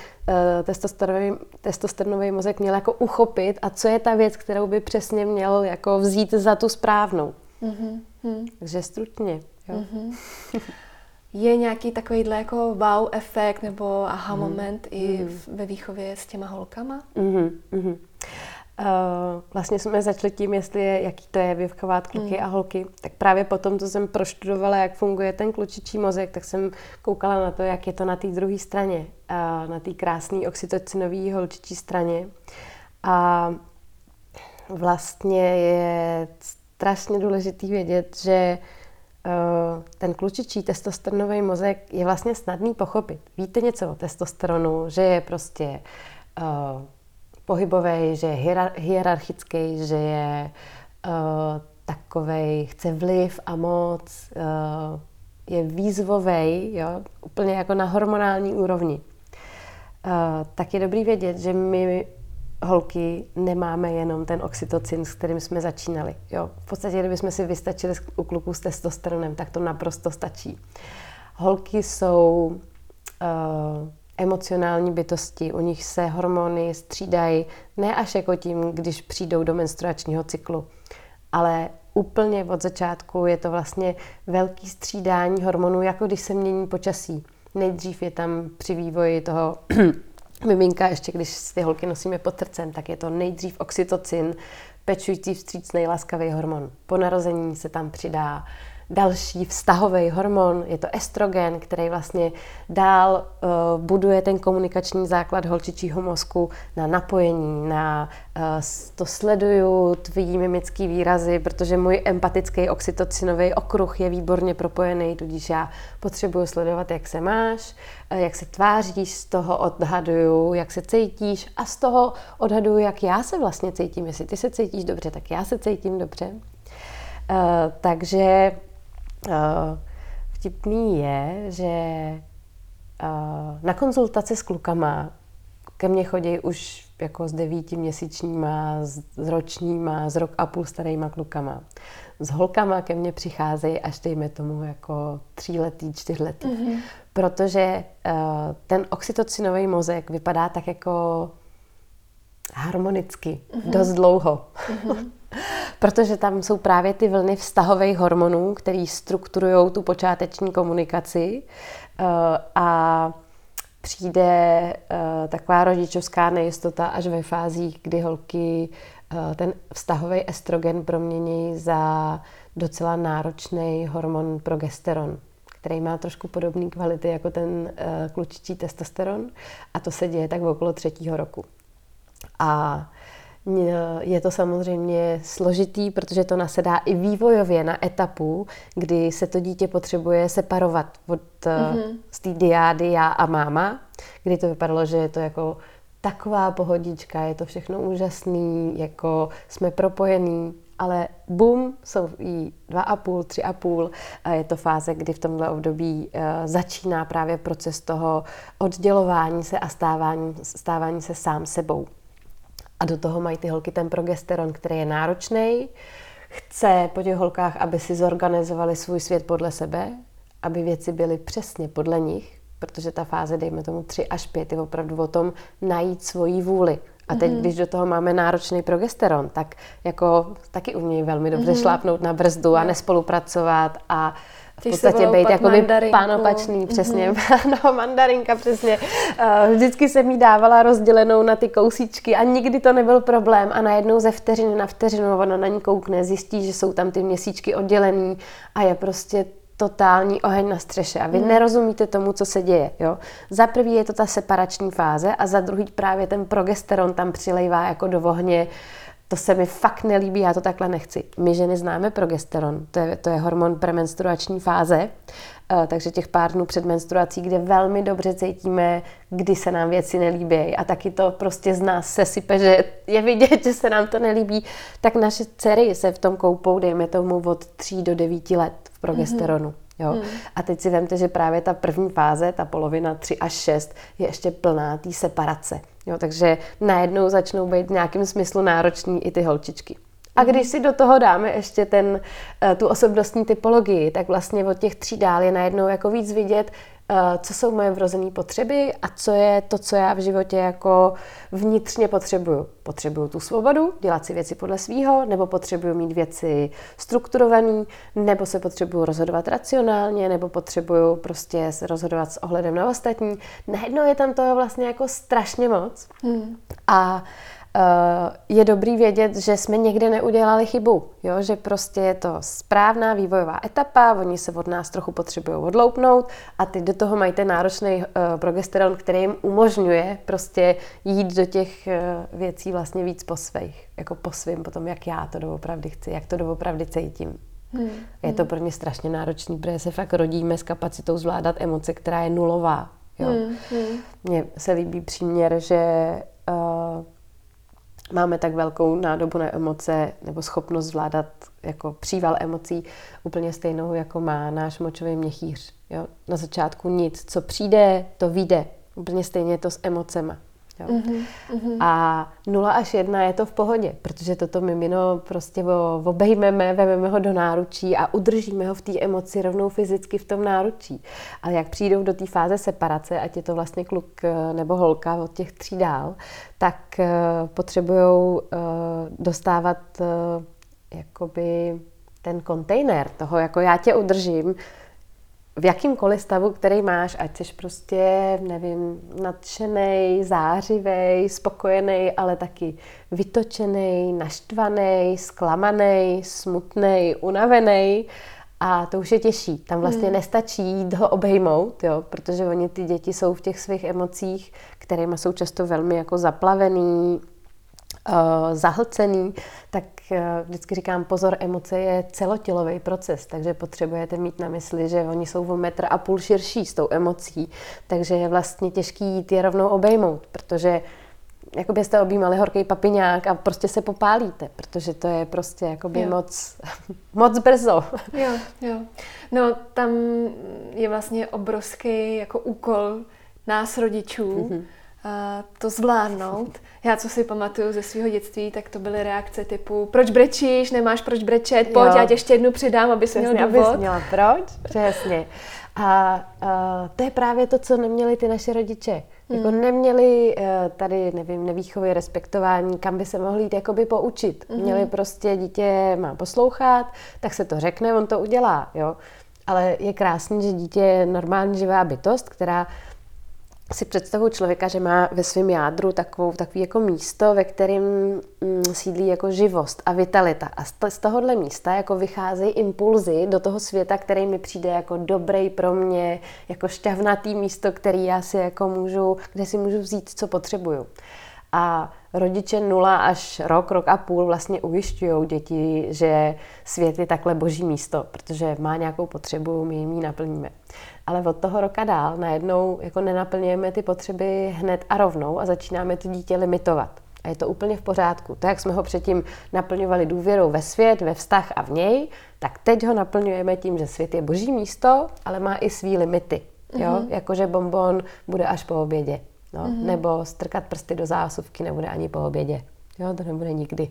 testosteronový, testosteronový mozek měl jako uchopit a co je ta věc, kterou by přesně měl jako vzít za tu správnou. Mm-hmm. Takže stručně. Jo. Mm-hmm. Je nějaký takovýhle jako wow efekt nebo aha mm-hmm. moment i mhm. v, ve výchově s těma holkama? Mm-hmm. Uh, vlastně jsme začali tím, jestli je, jaký to je vychovat kluky mm. a holky. Tak právě potom, co jsem proštudovala, jak funguje ten klučičí mozek, tak jsem koukala na to, jak je to na té druhé straně, uh, na té krásné oxytocinové holčičí straně. A vlastně je strašně důležitý vědět, že uh, ten klučičí testosteronový mozek je vlastně snadný pochopit. Víte něco o testosteronu, že je prostě uh, pohybový, že je hierarchický, že je uh, eh, takový, chce vliv a moc, uh, je výzvový, jo, úplně jako na hormonální úrovni. Uh, tak je dobrý vědět, že my holky nemáme jenom ten oxytocin, s kterým jsme začínali. Jo. V podstatě, kdybychom si vystačili u kluků s testosteronem, tak to naprosto stačí. Holky jsou uh, emocionální bytosti, u nich se hormony střídají ne až jako tím, když přijdou do menstruačního cyklu, ale úplně od začátku je to vlastně velký střídání hormonů, jako když se mění počasí. Nejdřív je tam při vývoji toho miminka, ještě když ty holky nosíme pod trcem, tak je to nejdřív oxytocin, pečující vstřícný laskavý hormon. Po narození se tam přidá další vztahový hormon, je to estrogen, který vlastně dál uh, buduje ten komunikační základ holčičího mozku na napojení, na uh, to sleduju tvý mimický výrazy, protože můj empatický oxytocinový okruh je výborně propojený, tudíž já potřebuju sledovat, jak se máš, uh, jak se tváříš, z toho odhaduju, jak se cítíš a z toho odhaduju, jak já se vlastně cítím. Jestli ty se cítíš dobře, tak já se cítím dobře. Uh, takže Uh, vtipný je, že uh, na konzultace s klukama ke mně chodí už jako s devítiměsíčníma, s ročníma, s rok a půl starýma klukama. S holkama ke mně přicházejí až dejme tomu jako tříletý, čtyřletý. Mm-hmm. Protože uh, ten oxytocinový mozek vypadá tak jako harmonicky, mm-hmm. dost dlouho. Mm-hmm. Protože tam jsou právě ty vlny vztahových hormonů, které strukturují tu počáteční komunikaci uh, a přijde uh, taková rodičovská nejistota až ve fázích, kdy holky uh, ten vztahový estrogen promění za docela náročný hormon progesteron který má trošku podobné kvality jako ten klučičí testosteron a to se děje tak v okolo třetího roku. A je to samozřejmě složitý, protože to nasedá i vývojově na etapu, kdy se to dítě potřebuje separovat od mm-hmm. z té diády já a máma, kdy to vypadalo, že je to jako taková pohodička, je to všechno úžasný, jako jsme propojení, ale bum, jsou i dva a půl, tři a půl. A je to fáze, kdy v tomhle období uh, začíná právě proces toho oddělování se a stávání, stávání se sám sebou. A do toho mají ty holky ten progesteron, který je náročný. Chce po těch holkách, aby si zorganizovali svůj svět podle sebe, aby věci byly přesně podle nich, protože ta fáze, dejme tomu 3 až 5, je opravdu o tom najít svoji vůli. A teď, mm-hmm. když do toho máme náročný progesteron, tak jako taky umějí velmi dobře mm-hmm. šlápnout na brzdu a nespolupracovat a v podstatě být jako pánopačný, přesně, mm-hmm. no, mandarinka, přesně. Uh, vždycky jsem jí dávala rozdělenou na ty kousíčky a nikdy to nebyl problém a najednou ze vteřiny na vteřinu ona na ní koukne, zjistí, že jsou tam ty měsíčky oddělený a je prostě totální oheň na střeše a vy hmm. nerozumíte tomu, co se děje. Jo? Za prvý je to ta separační fáze a za druhý právě ten progesteron tam přilejvá jako do ohně to se mi fakt nelíbí, já to takhle nechci. My ženy známe progesteron, to je, to je hormon premenstruační fáze, uh, takže těch pár dnů před menstruací, kde velmi dobře cítíme, kdy se nám věci nelíbí a taky to prostě z nás se sype, že je vidět, že se nám to nelíbí, tak naše dcery se v tom koupou, dejme tomu, od 3 do 9 let v progesteronu. Mm-hmm. Jo? Hmm. A teď si vemte, že právě ta první fáze, ta polovina 3 až 6, je ještě plná té separace. Jo? Takže najednou začnou být v nějakém smyslu nároční i ty holčičky. A hmm. když si do toho dáme ještě ten, eh, tu osobnostní typologii, tak vlastně od těch tří dál je najednou jako víc vidět, co jsou moje vrozené potřeby a co je to, co já v životě jako vnitřně potřebuju. Potřebuju tu svobodu, dělat si věci podle svýho, nebo potřebuju mít věci strukturované, nebo se potřebuju rozhodovat racionálně, nebo potřebuju prostě se rozhodovat s ohledem na ostatní. Najednou je tam toho vlastně jako strašně moc. Hmm. A Eh, je dobrý vědět, že jsme někde neudělali chybu, jo? že prostě je to správná vývojová etapa, oni se od nás trochu potřebují odloupnout a ty do toho mají ten náročný uh, progesteron, který jim umožňuje prostě jít do těch uh, věcí vlastně víc po svých, jako po svým potom, jak já to doopravdy chci, jak to doopravdy cítím. Hmm. Je to pro ně strašně náročný, protože se fakt rodíme s kapacitou zvládat emoce, která je nulová. Jo? Hmm. Hmm. Mně se líbí příměr, že uh, máme tak velkou nádobu na emoce nebo schopnost zvládat jako příval emocí úplně stejnou, jako má náš močový měchýř. Jo? Na začátku nic, co přijde, to vyjde. Úplně stejně je to s emocema. Jo? Mm-hmm. A 0 až 1 je to v pohodě, protože toto mimino prostě obejmeme, vememe ho do náručí a udržíme ho v té emoci rovnou fyzicky v tom náručí. Ale jak přijdou do té fáze separace, ať je to vlastně kluk eh, nebo holka od těch tří dál, tak uh, potřebují uh, dostávat jakoby ten kontejner toho, jako já tě udržím, v jakýmkoliv stavu, který máš, ať jsi prostě, nevím, nadšený, zářivý, spokojený, ale taky vytočený, naštvaný, zklamaný, smutný, unavený. A to už je těžší. Tam vlastně hmm. nestačí jít ho obejmout, jo, protože oni ty děti jsou v těch svých emocích, kterými jsou často velmi jako zaplavený, zahlcený, tak uh, vždycky říkám, pozor, emoce je celotělový proces, takže potřebujete mít na mysli, že oni jsou o metr a půl širší s tou emocí, takže je vlastně těžký jít je rovnou obejmout, protože jako byste objímali horký papiňák a prostě se popálíte, protože to je prostě jakoby jo. moc, moc brzo. Jo, jo. No tam je vlastně obrovský jako úkol nás rodičů, mm-hmm to zvládnout. Já, co si pamatuju ze svého dětství, tak to byly reakce typu proč brečíš, nemáš proč brečet, pojď, jo. já tě ještě jednu přidám, aby si měl důvod. Abys měla proč, přesně. A uh, to je právě to, co neměli ty naše rodiče. Hmm. Jako neměli uh, tady, nevím, nevýchovy, respektování, kam by se mohli jít jakoby poučit. Hmm. Měli prostě, dítě má poslouchat, tak se to řekne, on to udělá, jo. Ale je krásný, že dítě je normální živá bytost, která si představuji člověka, že má ve svém jádru takovou, takový jako místo, ve kterém mm, sídlí jako živost a vitalita. A z tohohle místa jako vycházejí impulzy do toho světa, který mi přijde jako dobrý pro mě, jako šťavnatý místo, který já si jako můžu, kde si můžu vzít, co potřebuju. A rodiče nula až rok, rok a půl vlastně ujišťují děti, že svět je takhle boží místo, protože má nějakou potřebu, my jim ji naplníme. Ale od toho roka dál najednou jako nenaplňujeme ty potřeby hned a rovnou a začínáme to dítě limitovat. A je to úplně v pořádku. To, jak jsme ho předtím naplňovali důvěrou ve svět, ve vztah a v něj, tak teď ho naplňujeme tím, že svět je boží místo, ale má i svý limity. Jo? Mm-hmm. Jakože bonbon bude až po obědě. No? Mm-hmm. Nebo strkat prsty do zásuvky nebude ani po obědě. Jo? To nebude nikdy.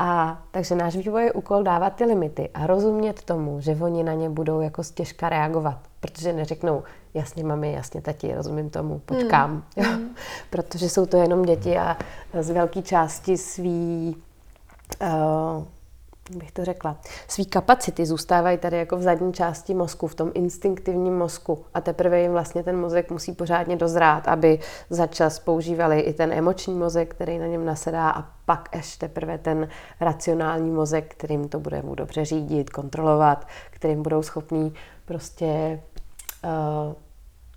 A takže náš vývoj je úkol dávat ty limity a rozumět tomu, že oni na ně budou jako těžka reagovat. Protože neřeknou, jasně mami, jasně tati, rozumím tomu, počkám. Mm. Jo? Mm. Protože jsou to jenom děti a z velké části svý uh, bych to řekla, svý kapacity zůstávají tady jako v zadní části mozku, v tom instinktivním mozku. A teprve jim vlastně ten mozek musí pořádně dozrát, aby začas používali i ten emoční mozek, který na něm nasedá a pak ještě teprve ten racionální mozek, kterým to bude mu dobře řídit, kontrolovat, kterým budou schopní prostě uh,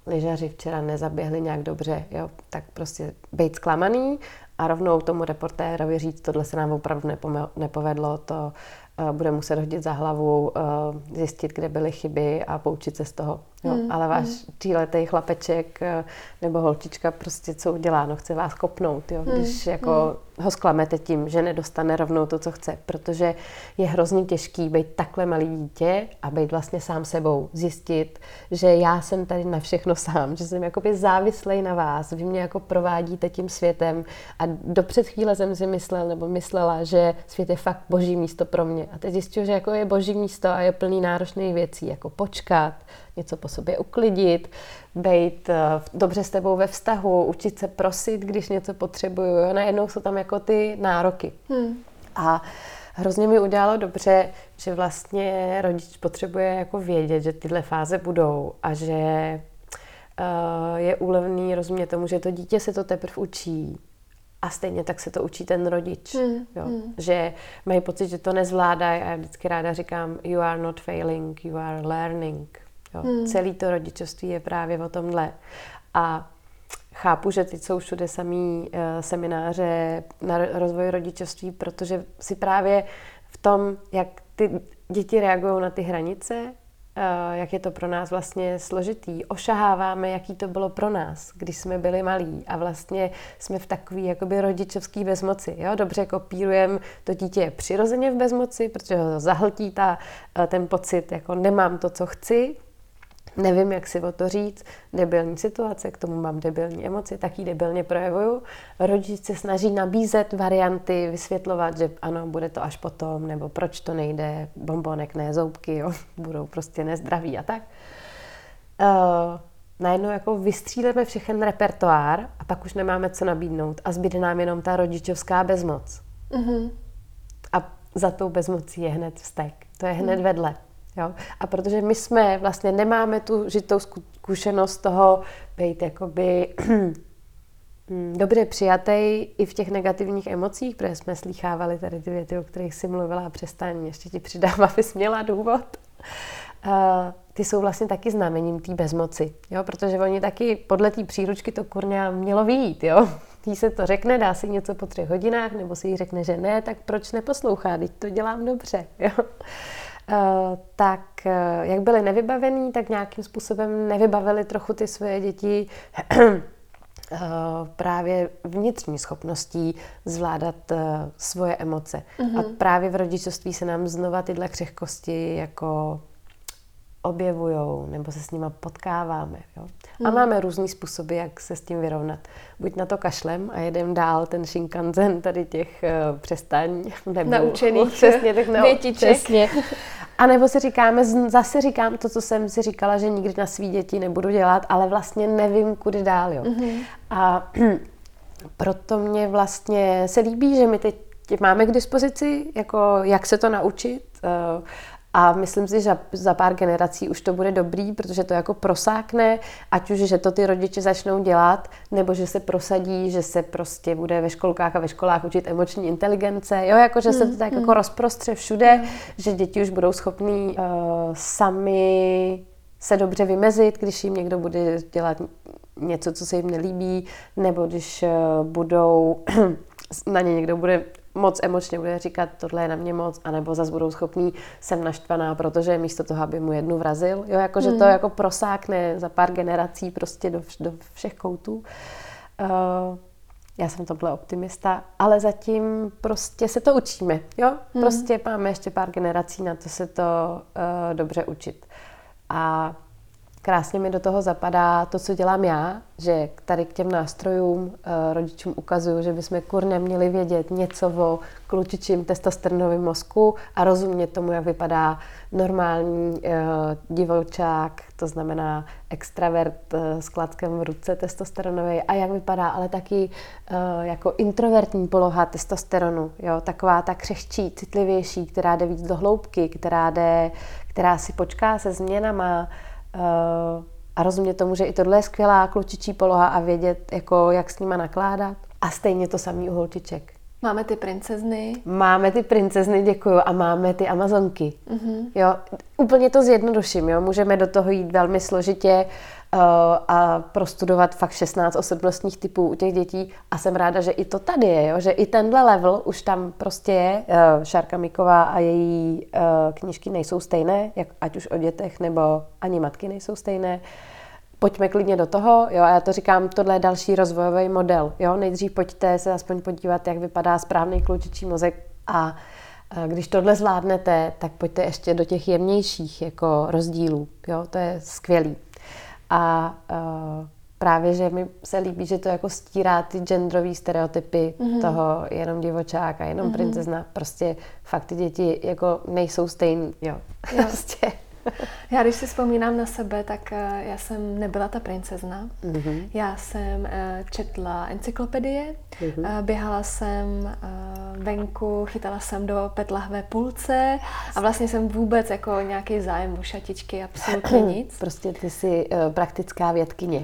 lyžaři včera nezaběhli nějak dobře, jo, tak prostě být zklamaný a rovnou tomu reportérovi říct, tohle se nám opravdu nepovedlo, to uh, bude muset hodit za hlavu, uh, zjistit, kde byly chyby a poučit se z toho. Jo. Mm, Ale váš mm. tříletý chlapeček uh, nebo holčička prostě co udělá? No chce vás kopnout, jo, mm, když jako mm ho zklamete tím, že nedostane rovnou to, co chce, protože je hrozně těžký být takhle malý dítě a být vlastně sám sebou, zjistit, že já jsem tady na všechno sám, že jsem jakoby závislej na vás, vy mě jako provádíte tím světem a do před chvíle jsem si myslel nebo myslela, že svět je fakt boží místo pro mě a teď zjistil, že jako je boží místo a je plný náročných věcí, jako počkat, něco po sobě uklidit, být eh, dobře s tebou ve vztahu, učit se prosit, když něco potřebuju. Najednou jsou tam jako ty nároky. Hmm. A hrozně mi udělalo dobře, že vlastně rodič potřebuje jako vědět, že tyhle fáze budou a že uh, je úlevný rozumět tomu, že to dítě se to teprve učí a stejně tak se to učí ten rodič. Hmm. Jo? Hmm. Že mají pocit, že to nezvládají a já vždycky ráda říkám, you are not failing, you are learning. Jo? Hmm. Celý to rodičovství je právě o tomhle. A chápu, že teď jsou všude samý uh, semináře na rozvoj rodičovství, protože si právě v tom, jak ty děti reagují na ty hranice, uh, jak je to pro nás vlastně složitý, ošaháváme, jaký to bylo pro nás, když jsme byli malí a vlastně jsme v takový jakoby rodičovský bezmoci. Jo? Dobře kopírujeme, to dítě je přirozeně v bezmoci, protože ho zahltí ta, uh, ten pocit, jako nemám to, co chci, Nevím, jak si o to říct, debilní situace, k tomu mám debilní emoci, tak ji debilně projevuju. Rodič se snaží nabízet varianty, vysvětlovat, že ano, bude to až potom, nebo proč to nejde, bombonek, ne zoubky, jo, budou prostě nezdraví a tak. Uh, najednou jako vystřílíme všechen repertoár a pak už nemáme co nabídnout a zbyde nám jenom ta rodičovská bezmoc. Mm-hmm. A za tou bezmocí je hned vztek. To je hned mm. vedle. Jo? A protože my jsme vlastně nemáme tu žitou zkušenost toho být jakoby dobře přijatý i v těch negativních emocích, protože jsme slýchávali tady ty věty, o kterých si mluvila a přestání, ještě ti přidám, abys měla důvod. Uh, ty jsou vlastně taky znamením té bezmoci, jo? protože oni taky podle té příručky to kurně mělo vyjít, jo. Tý se to řekne, dá si něco po třech hodinách, nebo si jí řekne, že ne, tak proč neposlouchá, teď to dělám dobře, jo. Eh, tak eh, jak byli nevybavení, tak nějakým způsobem nevybavili trochu ty svoje děti eh, právě vnitřní schopností zvládat svoje emoce. Mm-hmm. A mhm. právě v rodičovství se nám znova tyhle křehkosti jako objevujou nebo se s nima potkáváme. Jo? A hmm. máme různý způsoby, jak se s tím vyrovnat. Buď na to kašlem a jedem dál ten Shinkansen tady těch uh, přestání. Nebo, Naučených přesně, těch nau, Přesně. A nebo si říkáme, zase říkám to, co jsem si říkala, že nikdy na svý děti nebudu dělat, ale vlastně nevím, kudy dál. Jo. Mm-hmm. A proto mě vlastně se líbí, že my teď máme k dispozici, jako jak se to naučit. Uh, a myslím si, že za pár generací už to bude dobrý, protože to jako prosákne, ať už, že to ty rodiče začnou dělat, nebo že se prosadí, že se prostě bude ve školkách a ve školách učit emoční inteligence, jo, jako že se to hmm, tak jako hmm. rozprostře všude, že děti už budou schopní uh, sami se dobře vymezit, když jim někdo bude dělat něco, co se jim nelíbí, nebo když uh, budou na ně někdo bude moc emočně bude říkat, tohle je na mě moc, anebo zase budou schopní, jsem naštvaná, protože místo toho, aby mu jednu vrazil, jo, jako, že to hmm. jako prosákne za pár generací prostě do, do všech koutů. Uh, já jsem tohle optimista, ale zatím prostě se to učíme, jo? Hmm. Prostě máme ještě pár generací na to se to uh, dobře učit. A krásně mi do toho zapadá to, co dělám já, že tady k těm nástrojům uh, rodičům ukazuju, že bychom kurně měli vědět něco o klučičím testosteronovém mozku a rozumět tomu, jak vypadá normální uh, divočák, to znamená extravert uh, s klackem v ruce testosteronový a jak vypadá ale taky jako introvertní poloha testosteronu, jo, taková ta křehčí, citlivější, která jde víc do hloubky, která, jde, která si počká se změnama, a rozumět tomu, že i tohle je skvělá klučičí poloha a vědět, jako, jak s nima nakládat. A stejně to samý u holčiček. Máme ty princezny. Máme ty princezny, děkuju, a máme ty amazonky. Mm-hmm. Jo, úplně to zjednoduším, jo. Můžeme do toho jít velmi složitě uh, a prostudovat fakt 16 osobnostních typů u těch dětí a jsem ráda, že i to tady je, jo. že i tenhle level už tam prostě je. Uh, Šárka Miková a její uh, knížky nejsou stejné, jak, ať už o dětech nebo ani matky nejsou stejné. Pojďme klidně do toho, jo, a já to říkám, tohle je další rozvojový model, jo, nejdřív pojďte se aspoň podívat, jak vypadá správný klučičí mozek a když tohle zvládnete, tak pojďte ještě do těch jemnějších jako rozdílů, jo, to je skvělý. A uh, právě, že mi se líbí, že to jako stírá ty genderové stereotypy mm-hmm. toho jenom divočák a jenom mm-hmm. princezna. Prostě fakt ty děti jako nejsou stejný, jo. jo. prostě Já když si vzpomínám na sebe, tak eh, já jsem nebyla ta princezna. Mm-hmm. Já jsem eh, četla encyklopedie, mm-hmm. běhala jsem venku, chytala jsem do petlahvé pulce a vlastně jsem vůbec jako nějaký zájem o šatičky, absolutně nic. Prostě ty jsi praktická vědkyně.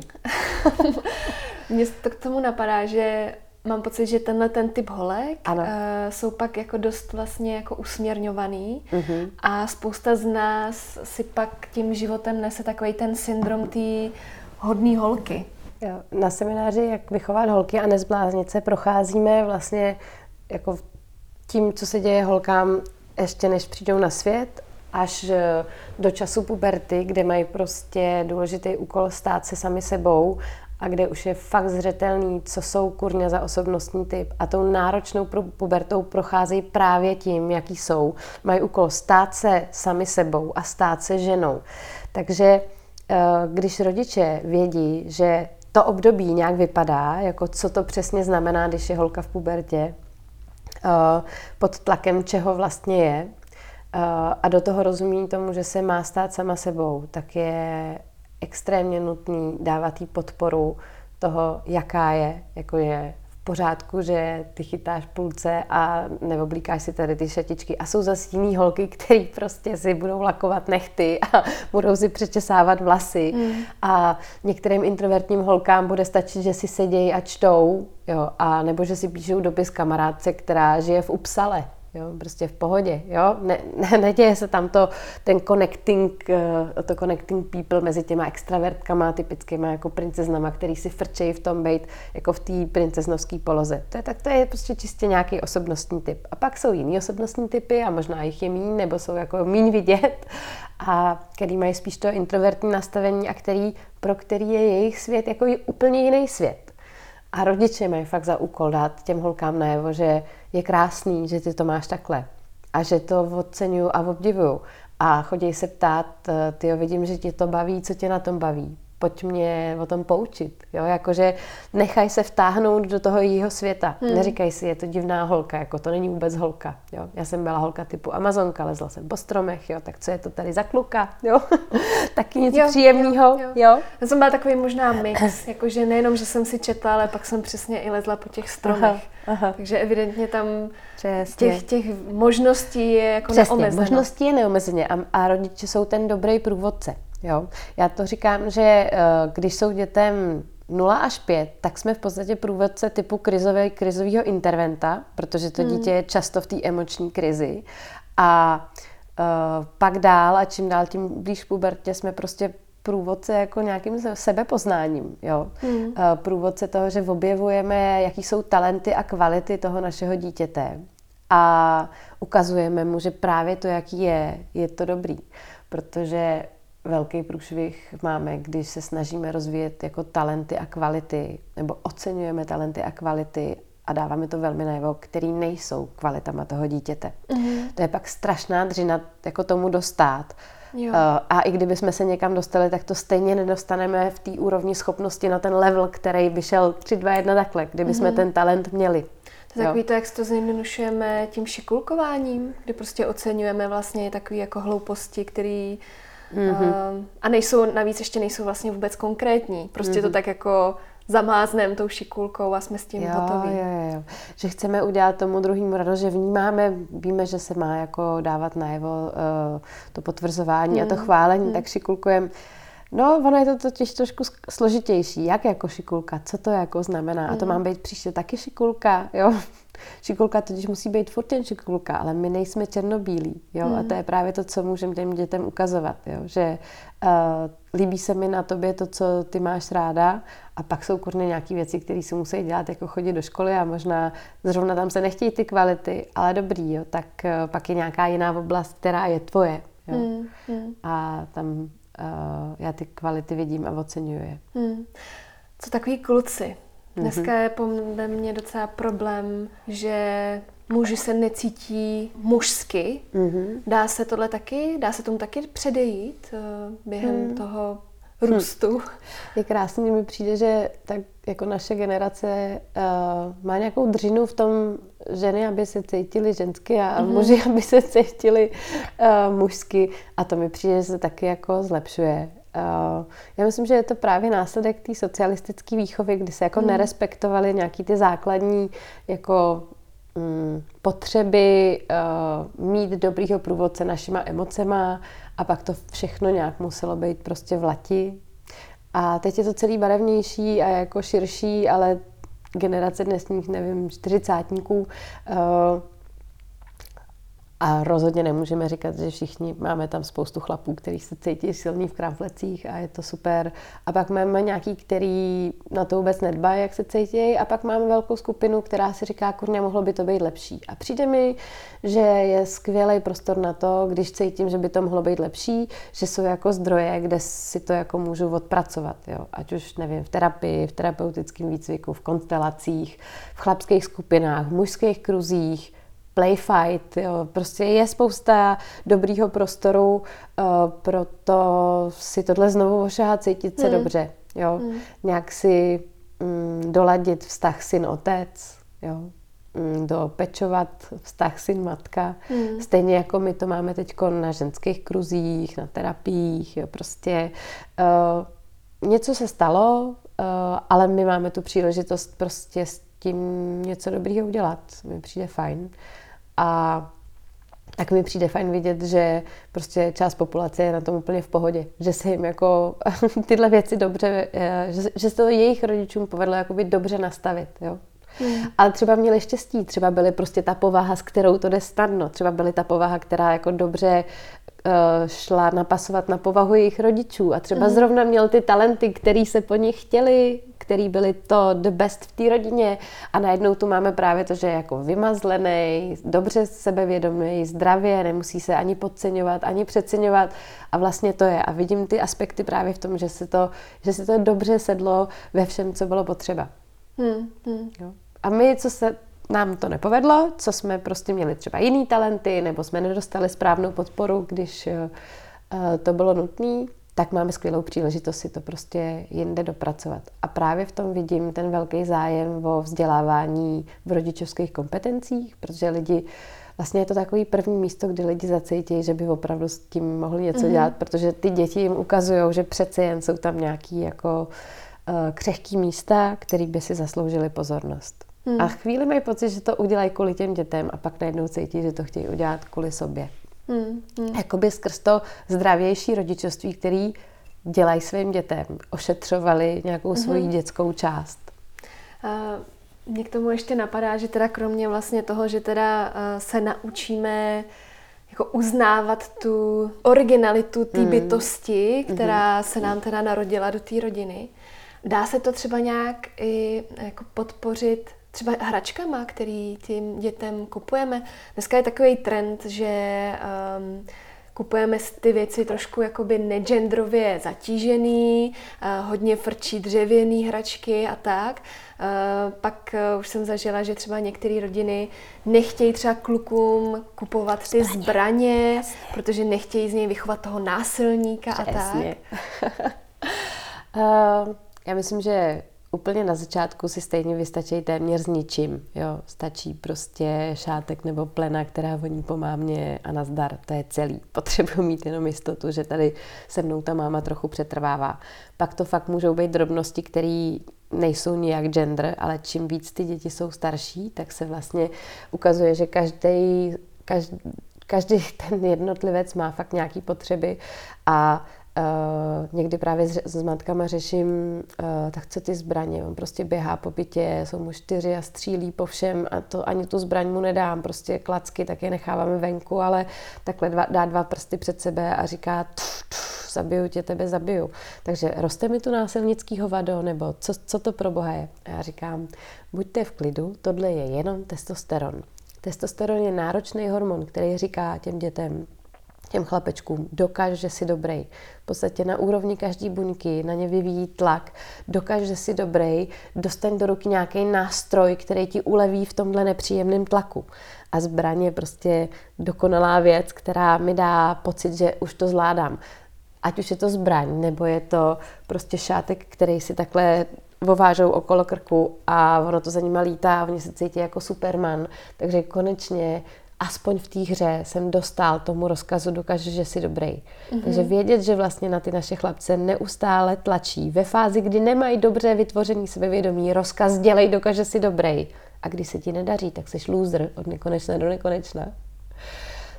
Mně to k tomu napadá, že mám pocit, že tenhle ten typ holek ano. Uh, jsou pak jako dost vlastně jako usměrňovaný uh-huh. a spousta z nás si pak tím životem nese takový ten syndrom té hodný holky. Jo. Na semináři Jak vychovat holky a nezbláznit se procházíme vlastně jako tím, co se děje holkám ještě než přijdou na svět, až eh, do času puberty, kde mají prostě důležitý úkol stát se sami sebou a kde už je fakt zřetelný, co jsou kurně za osobnostní typ a tou náročnou pubertou procházejí právě tím, jaký jsou. Mají úkol stát se sami sebou a stát se ženou. Takže eh, když rodiče vědí, že to období nějak vypadá, jako co to přesně znamená, když je holka v pubertě, eh, pod tlakem čeho vlastně je, eh, a do toho rozumí tomu, že se má stát sama sebou, tak je extrémně nutný dávat jí podporu toho, jaká je, jako je v pořádku, že ty chytáš půlce a neoblíkáš si tady ty šatičky. A jsou zase jiný holky, který prostě si budou lakovat nechty a budou si přečesávat vlasy. Mm. A některým introvertním holkám bude stačit, že si sedějí a čtou, jo, a nebo že si píšou dopis kamarádce, která žije v Upsale Jo, prostě v pohodě, jo. Ne, ne, neděje se tam to, ten connecting, eh, to connecting people mezi těma extravertkama, typickýma jako princeznama, který si frčejí v tom být jako v té princeznovské poloze. To je, tak to je prostě čistě nějaký osobnostní typ. A pak jsou jiný osobnostní typy a možná jich je míň, nebo jsou jako míň vidět a který mají spíš to introvertní nastavení a který, pro který je jejich svět jako úplně jiný svět. A rodiče mají fakt za úkol dát těm holkám najevo, že je krásný, že ty to máš takhle. A že to oceňuju a obdivuju. A chodí se ptát, eh, ty vidím, že ti to baví, co tě na tom baví pojď mě o tom poučit. Jo? Jakože nechaj se vtáhnout do toho jejího světa. Hmm. Neříkaj si, je to divná holka, jako to není vůbec holka. Jo? Já jsem byla holka typu Amazonka, lezla jsem po stromech, jo? tak co je to tady za kluka? Jo? Taky něco příjemného. Jo, jo. jo? Já jsem byla takový možná mix, jakože nejenom, že jsem si četla, ale pak jsem přesně i lezla po těch stromech. Aha, aha. Takže evidentně tam těch, těch možností je jako Přesně, neomezeno. možností je neomezeně a, a rodiče jsou ten dobrý průvodce. Jo? Já to říkám, že eh, když jsou dětem 0 až 5, tak jsme v podstatě průvodce typu krizové, krizového interventa, protože to hmm. dítě je často v té emoční krizi. A uh, pak dál a čím dál tím blíž pubertě jsme prostě průvodce jako nějakým sebepoznáním. Jo? Uh, průvodce toho, že objevujeme, jaký jsou talenty a kvality toho našeho dítěte a ukazujeme mu, že právě to, jaký je, je to dobrý. Protože velký průšvih máme, když se snažíme rozvíjet jako talenty a kvality, nebo oceňujeme talenty a kvality a dáváme to velmi najevo, který nejsou kvalitama toho dítěte. Mm-hmm. To je pak strašná dřina jako tomu dostat. Jo. Eh, a i kdyby jsme se někam dostali, tak to stejně nedostaneme v té úrovni schopnosti na ten level, který by šel 3, 2, 1 takhle, kdyby jsme mm-hmm. ten talent měli. To je takový to, jak to zjednodušujeme tím šikulkováním, kdy prostě oceňujeme vlastně takové jako hlouposti, který mm-hmm. uh, a nejsou, navíc ještě nejsou vlastně vůbec konkrétní. Prostě mm-hmm. to tak jako zamáznem tou šikulkou a jsme s tím jo, hotoví. Jo, jo. Že chceme udělat tomu druhému radost, že vnímáme, víme, že se má jako dávat najevo uh, to potvrzování mm. a to hmm. chválení, mm. tak šikulkujeme. No, ono je to totiž trošku složitější. Jak jako šikulka? Co to jako znamená? Mm. A to hmm. mám být příště taky šikulka, jo? Šikulka totiž musí být furt jen šikulka, ale my nejsme černobílí, jo? Mm. A to je právě to, co můžeme těm dětem ukazovat, jo? Že uh, líbí se mi na tobě to, co ty máš ráda a pak jsou kurně nějaké věci, které si musí dělat, jako chodit do školy a možná zrovna tam se nechtějí ty kvality, ale dobrý, jo? Tak uh, pak je nějaká jiná oblast, která je tvoje, jo? Mm. Mm. A tam já ty kvality vidím a oceňuji je. Mm. Co takový kluci? Dneska je podle mě docela problém, že muži se necítí mužsky. Mm-hmm. Dá se tohle taky, dá se tomu taky předejít uh, během mm. toho růstu. Hmm. Je krásný, mi přijde, že tak jako naše generace uh, má nějakou dřinu v tom ženy, aby se cítily žensky a mm-hmm. muži, aby se cítili uh, mužsky a to mi přijde, že se taky jako zlepšuje. Uh, já myslím, že je to právě následek té socialistické výchovy, kdy se jako mm. nerespektovaly nějaký ty základní jako mm, potřeby uh, mít dobrýho průvodce našima emocema a pak to všechno nějak muselo být prostě v lati. A teď je to celý barevnější a jako širší, ale generace dnesních, nevím, čtyřicátníků uh, a rozhodně nemůžeme říkat, že všichni máme tam spoustu chlapů, kteří se cítí silní v kramflecích a je to super. A pak máme nějaký, který na to vůbec nedbá, jak se cítí. A pak máme velkou skupinu, která si říká, kurně, mohlo by to být lepší. A přijde mi, že je skvělý prostor na to, když cítím, že by to mohlo být lepší, že jsou jako zdroje, kde si to jako můžu odpracovat. Jo? Ať už, nevím, v terapii, v terapeutickém výcviku, v konstelacích, v chlapských skupinách, v mužských kruzích, play fight, jo. prostě je spousta dobrýho prostoru, uh, proto si tohle znovu ošahat, cítit se hmm. dobře, jo. Hmm. Nějak si um, doladit vztah syn-otec, jo. Um, dopečovat vztah syn-matka. Hmm. Stejně jako my to máme teď na ženských kruzích, na terapiích, jo. prostě uh, něco se stalo, uh, ale my máme tu příležitost prostě s tím něco dobrýho udělat. Mi přijde fajn. A tak mi přijde fajn vidět, že prostě část populace je na tom úplně v pohodě. Že se jim jako tyhle věci dobře, eh, že, že se to jejich rodičům povedlo jakoby dobře nastavit. Jo? Hmm. Ale třeba měli štěstí, třeba byly prostě ta povaha, s kterou to jde snadno. Třeba byly ta povaha, která jako dobře uh, šla napasovat na povahu jejich rodičů a třeba hmm. zrovna měl ty talenty, který se po nich chtěli, který byli to the best v té rodině a najednou tu máme právě to, že je jako vymazlený, dobře sebevědomý, zdravě, nemusí se ani podceňovat, ani přeceňovat a vlastně to je. A vidím ty aspekty právě v tom, že se to, že se to dobře sedlo ve všem, co bylo potřeba. Hmm, hmm. Jo. A my, co se nám to nepovedlo, co jsme prostě měli třeba jiný talenty, nebo jsme nedostali správnou podporu, když uh, to bylo nutné, tak máme skvělou příležitost si to prostě jinde dopracovat. A právě v tom vidím ten velký zájem o vzdělávání v rodičovských kompetencích, protože lidi, vlastně je to takový první místo, kdy lidi zacítí, že by opravdu s tím mohli něco mm-hmm. dělat, protože ty děti jim ukazují, že přece jen jsou tam nějaký jako uh, křehký místa, který by si zasloužili pozornost. Mm. A chvíli mají pocit, že to udělají kvůli těm dětem a pak najednou cítí, že to chtějí udělat kvůli sobě. Hmm, hmm. Jakoby skrz to zdravější rodičovství, který dělají svým dětem, ošetřovali nějakou svoji hmm. dětskou část. Uh, mě k tomu ještě napadá, že teda kromě vlastně toho, že teda se naučíme jako uznávat tu originalitu té hmm. bytosti, která hmm. se nám teda narodila do té rodiny, dá se to třeba nějak i jako podpořit třeba hračkama, který tím dětem kupujeme. Dneska je takový trend, že um, kupujeme ty věci trošku jakoby negendrově zatížený, uh, hodně frčí dřevěný hračky a tak. Uh, pak uh, už jsem zažila, že třeba některé rodiny nechtějí třeba klukům kupovat ty zbraně, zbraně protože nechtějí z něj vychovat toho násilníka Přesně. a tak. já myslím, že úplně na začátku si stejně vystačí téměř s ničím. Jo? Stačí prostě šátek nebo plena, která voní po mámě a nazdar. To je celý. Potřebuji mít jenom jistotu, že tady se mnou ta máma trochu přetrvává. Pak to fakt můžou být drobnosti, které nejsou nijak gender, ale čím víc ty děti jsou starší, tak se vlastně ukazuje, že každý, každý, každý ten jednotlivec má fakt nějaké potřeby a Uh, někdy právě s, s matkama řeším, uh, tak co ty zbraně, on prostě běhá po bytě, jsou mu čtyři a střílí po všem a to ani tu zbraň mu nedám, prostě klacky, tak je necháváme venku, ale takhle dva, dá dva prsty před sebe a říká tf, tf, zabiju tě, tebe zabiju. Takže roste mi tu násilnický hovado, nebo co, co to pro boha je? A já říkám, buďte v klidu, tohle je jenom testosteron. Testosteron je náročný hormon, který říká těm dětem, těm chlapečkům, dokáž, že jsi dobrý. V podstatě na úrovni každý buňky na ně vyvíjí tlak, dokáž, že jsi dobrý, dostaň do ruky nějaký nástroj, který ti uleví v tomhle nepříjemném tlaku. A zbraň je prostě dokonalá věc, která mi dá pocit, že už to zvládám. Ať už je to zbraň, nebo je to prostě šátek, který si takhle vovážou okolo krku a ono to za nima lítá a oni se cítí jako Superman. Takže konečně aspoň v té hře jsem dostal tomu rozkazu, dokáže, že jsi dobrý. Mm-hmm. Takže vědět, že vlastně na ty naše chlapce neustále tlačí ve fázi, kdy nemají dobře vytvořený sebevědomí, rozkaz dělej, dokáže si dobrý. A když se ti nedaří, tak jsi loser od nekonečna do nekonečna.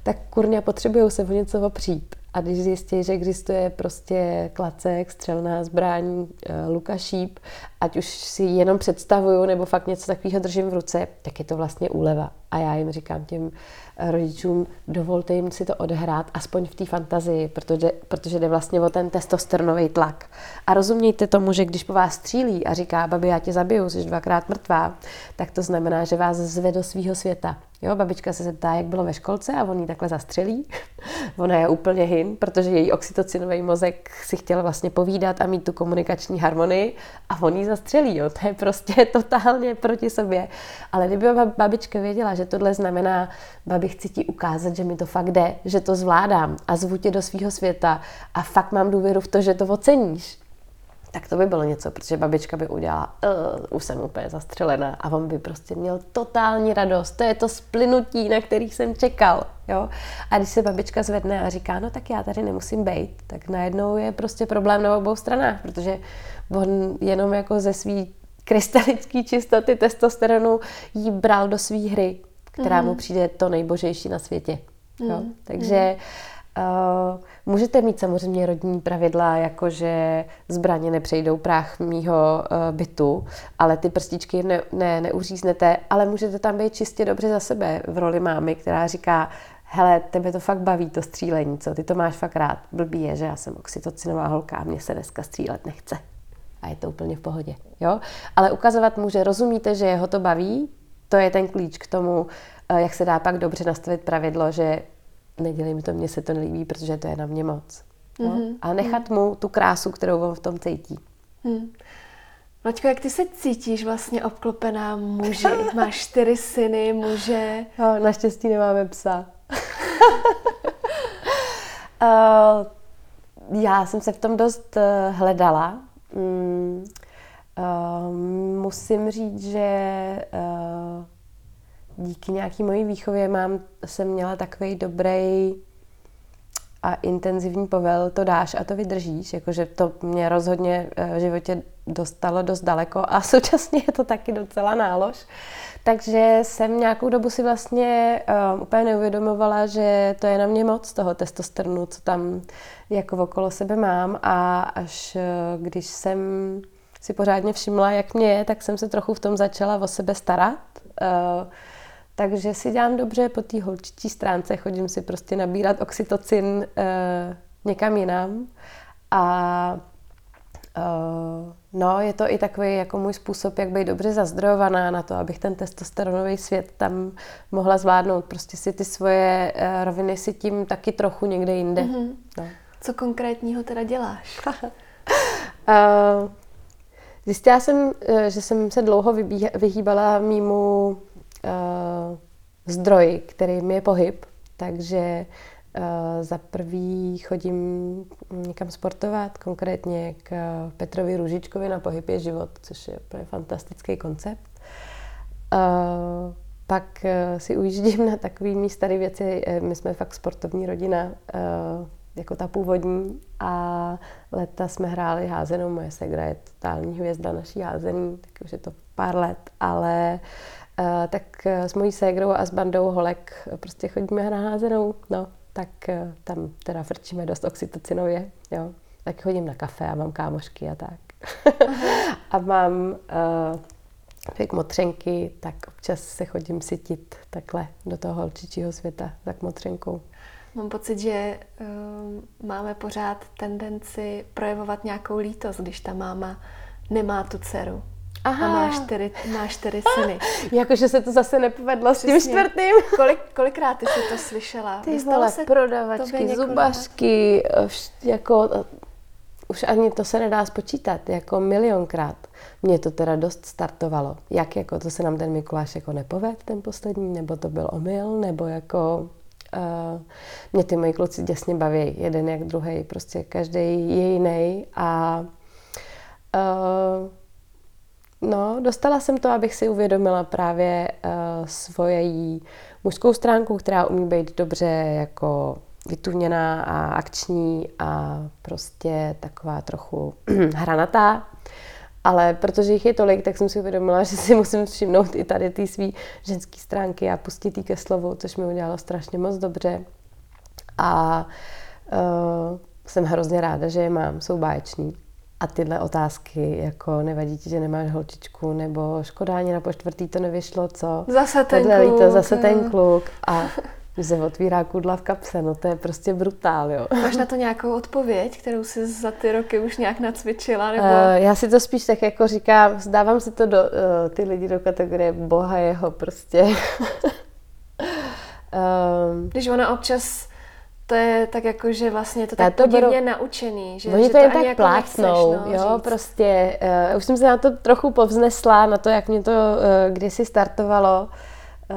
Tak kurňa potřebují se o něco opřít. A když zjistí, že existuje prostě klacek, střelná zbraň, eh, luka šíp, ať už si jenom představuju nebo fakt něco takového držím v ruce, tak je to vlastně úleva. A já jim říkám těm rodičům, dovolte jim si to odehrát, aspoň v té fantazii, protože, protože jde vlastně o ten testosteronový tlak. A rozumějte tomu, že když po vás střílí a říká, babi, já tě zabiju, jsi dvakrát mrtvá, tak to znamená, že vás zve do svého světa. Jo, babička se zeptá, jak bylo ve školce a on jí takhle zastřelí. Ona je úplně hin, protože její oxytocinový mozek si chtěl vlastně povídat a mít tu komunikační harmonii a on jí zastřelí. Jo. To je prostě totálně proti sobě. Ale kdyby babička věděla, že tohle znamená, babi, chci ti ukázat, že mi to fakt jde, že to zvládám a zvu tě do svého světa a fakt mám důvěru v to, že to oceníš, tak to by bylo něco, protože babička by udělala, uh, už jsem úplně zastřelená a on by prostě měl totální radost. To je to splynutí, na který jsem čekal. Jo? A když se babička zvedne a říká, no tak já tady nemusím být, tak najednou je prostě problém na obou stranách, protože on jenom jako ze svý krystalické čistoty testosteronu jí bral do své hry, která mm. mu přijde to nejbožejší na světě. Jo? Mm. Takže mm Uh, můžete mít samozřejmě rodní pravidla, jako že zbraně nepřejdou práh mýho uh, bytu, ale ty prstičky ne, ne, neuříznete, ale můžete tam být čistě dobře za sebe v roli mámy, která říká, hele, tebe to fakt baví, to střílení, co, ty to máš fakt rád. Blbý je, že já jsem oxytocinová holka a mě se dneska střílet nechce. A je to úplně v pohodě, jo? Ale ukazovat mu, že rozumíte, že jeho to baví, to je ten klíč k tomu, eh, jak se dá pak dobře nastavit pravidlo, že nedělej mi to, mně se to nelíbí, protože to je na mě moc. No? Mm-hmm. A nechat mu tu krásu, kterou on v tom cítí. Mm. Maťko, jak ty se cítíš vlastně obklopená muži? Máš čtyři syny, muže. No, naštěstí nemáme psa. uh, já jsem se v tom dost uh, hledala. Mm, uh, musím říct, že uh, díky nějaký mojí výchově mám, jsem měla takový dobrý a intenzivní povel, to dáš a to vydržíš, jakože to mě rozhodně eh, v životě dostalo dost daleko a současně je to taky docela nálož. Takže jsem nějakou dobu si vlastně um, úplně neuvědomovala, že to je na mě moc toho testosteronu, co tam jako okolo sebe mám a až uh, když jsem si pořádně všimla, jak mě je, tak jsem se trochu v tom začala o sebe starat. Uh, takže si dělám dobře po té holčičí stránce, chodím si prostě nabírat oxytocin e, někam jinam a Uh, no, je to i takový jako můj způsob, jak být dobře zazdrojovaná na to, abych ten testosteronový svět tam mohla zvládnout. Prostě si ty svoje uh, roviny si tím taky trochu někde jinde. Mm-hmm. No. Co konkrétního teda děláš? uh, zjistila jsem, že jsem se dlouho vyhýbala mýmu uh, zdroji, kterým je pohyb. Takže Uh, za prvý chodím někam sportovat, konkrétně k Petrovi Růžičkovi na Pohyb je život, což je úplně fantastický koncept. Uh, pak si ujíždím na takový mý staré věci. My jsme fakt sportovní rodina, jako ta původní. A leta jsme hráli házenou. Moje segra je totální hvězda naší házený, tak už je to pár let, ale tak s mojí ségrou a s bandou holek prostě chodíme na házenou. No, tak eh, tam teda frčíme dost oxytocinově, jo. Tak chodím na kafe a mám kámošky a tak. a mám uh, jak motřenky, tak občas se chodím sytit takhle do toho holčičího světa za motřenkou. Mám pocit, že uh, máme pořád tendenci projevovat nějakou lítost, když ta máma nemá tu dceru. Aha. A má čtyři, má čtyři syny. Jakože se to zase nepovedlo Přesně. s tím čtvrtým. Kolik, kolikrát ty jsi to slyšela? Ty vole, se prodavačky, zubařky, jako už ani to se nedá spočítat, jako milionkrát. Mě to teda dost startovalo. Jak jako, to se nám ten Mikuláš jako nepoved, ten poslední, nebo to byl omyl, nebo jako... Mě ty moji kluci děsně baví, jeden jak druhý, prostě každý je jiný a No, dostala jsem to, abych si uvědomila právě uh, svoje mužskou stránku, která umí být dobře jako vytuněná a akční a prostě taková trochu hranatá. Ale protože jich je tolik, tak jsem si uvědomila, že si musím všimnout i tady ty svý ženské stránky a pustit jí ke slovu, což mi udělalo strašně moc dobře. A uh, jsem hrozně ráda, že je mám, jsou báječní. A tyhle otázky, jako nevadí ti, že nemáš holčičku, nebo škoda ani na poštvrtý to nevyšlo, co? Zase ten kluk. Líto, zase ten kluk. A že se otvírá kudla v kapse, no to je prostě brutál, jo. Máš na to nějakou odpověď, kterou jsi za ty roky už nějak nacvičila? Nebo... Uh, já si to spíš tak jako říkám, zdávám si to do, uh, ty lidi do kategorie boha jeho prostě. um, Když ona občas to je tak jako, že vlastně je to tak to podivně beru... naučený. Že, Oni že to jen tak jako plácnou, no, jo, říct. prostě. Uh, už jsem se na to trochu povznesla, na to, jak mě to uh, kdysi startovalo. Uh,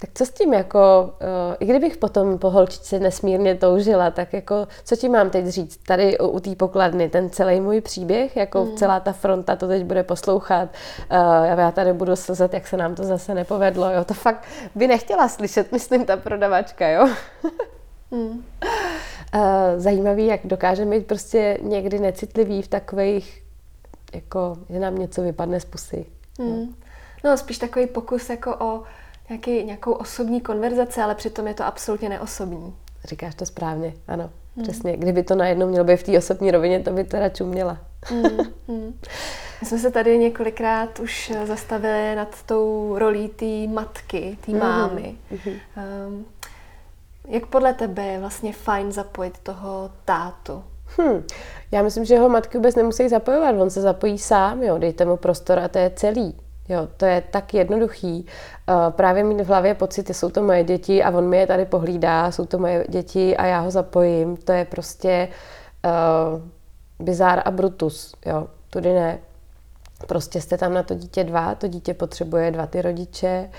tak co s tím, jako, uh, i kdybych potom po holčičce nesmírně toužila, tak jako, co ti mám teď říct? Tady u, u té pokladny, ten celý můj příběh, jako mm. celá ta fronta to teď bude poslouchat, uh, já tady budu slzet, jak se nám to zase nepovedlo, jo, to fakt by nechtěla slyšet, myslím, ta prodavačka, jo. Hmm. Zajímavý, jak dokážeme být prostě někdy necitlivý v takových, jako, že nám něco vypadne z pusy. Hmm. No, spíš takový pokus jako o nějaký, nějakou osobní konverzaci, ale přitom je to absolutně neosobní. Říkáš to správně, ano. Hmm. Přesně. Kdyby to najednou mělo být v té osobní rovině, to by teda čuměla. Hmm. Hmm. My jsme se tady několikrát už zastavili nad tou rolí té matky, té hmm. mámy. Hmm. Um, jak podle tebe je vlastně fajn zapojit toho tátu? Hmm. Já myslím, že ho matky vůbec nemusí zapojovat, on se zapojí sám, jo, dejte mu prostor a to je celý. Jo, to je tak jednoduchý. Uh, právě mít v hlavě pocity, jsou to moje děti a on mi je tady pohlídá, jsou to moje děti a já ho zapojím. To je prostě uh, bizár a brutus. Jo, tudy ne. Prostě jste tam na to dítě dva, to dítě potřebuje dva ty rodiče,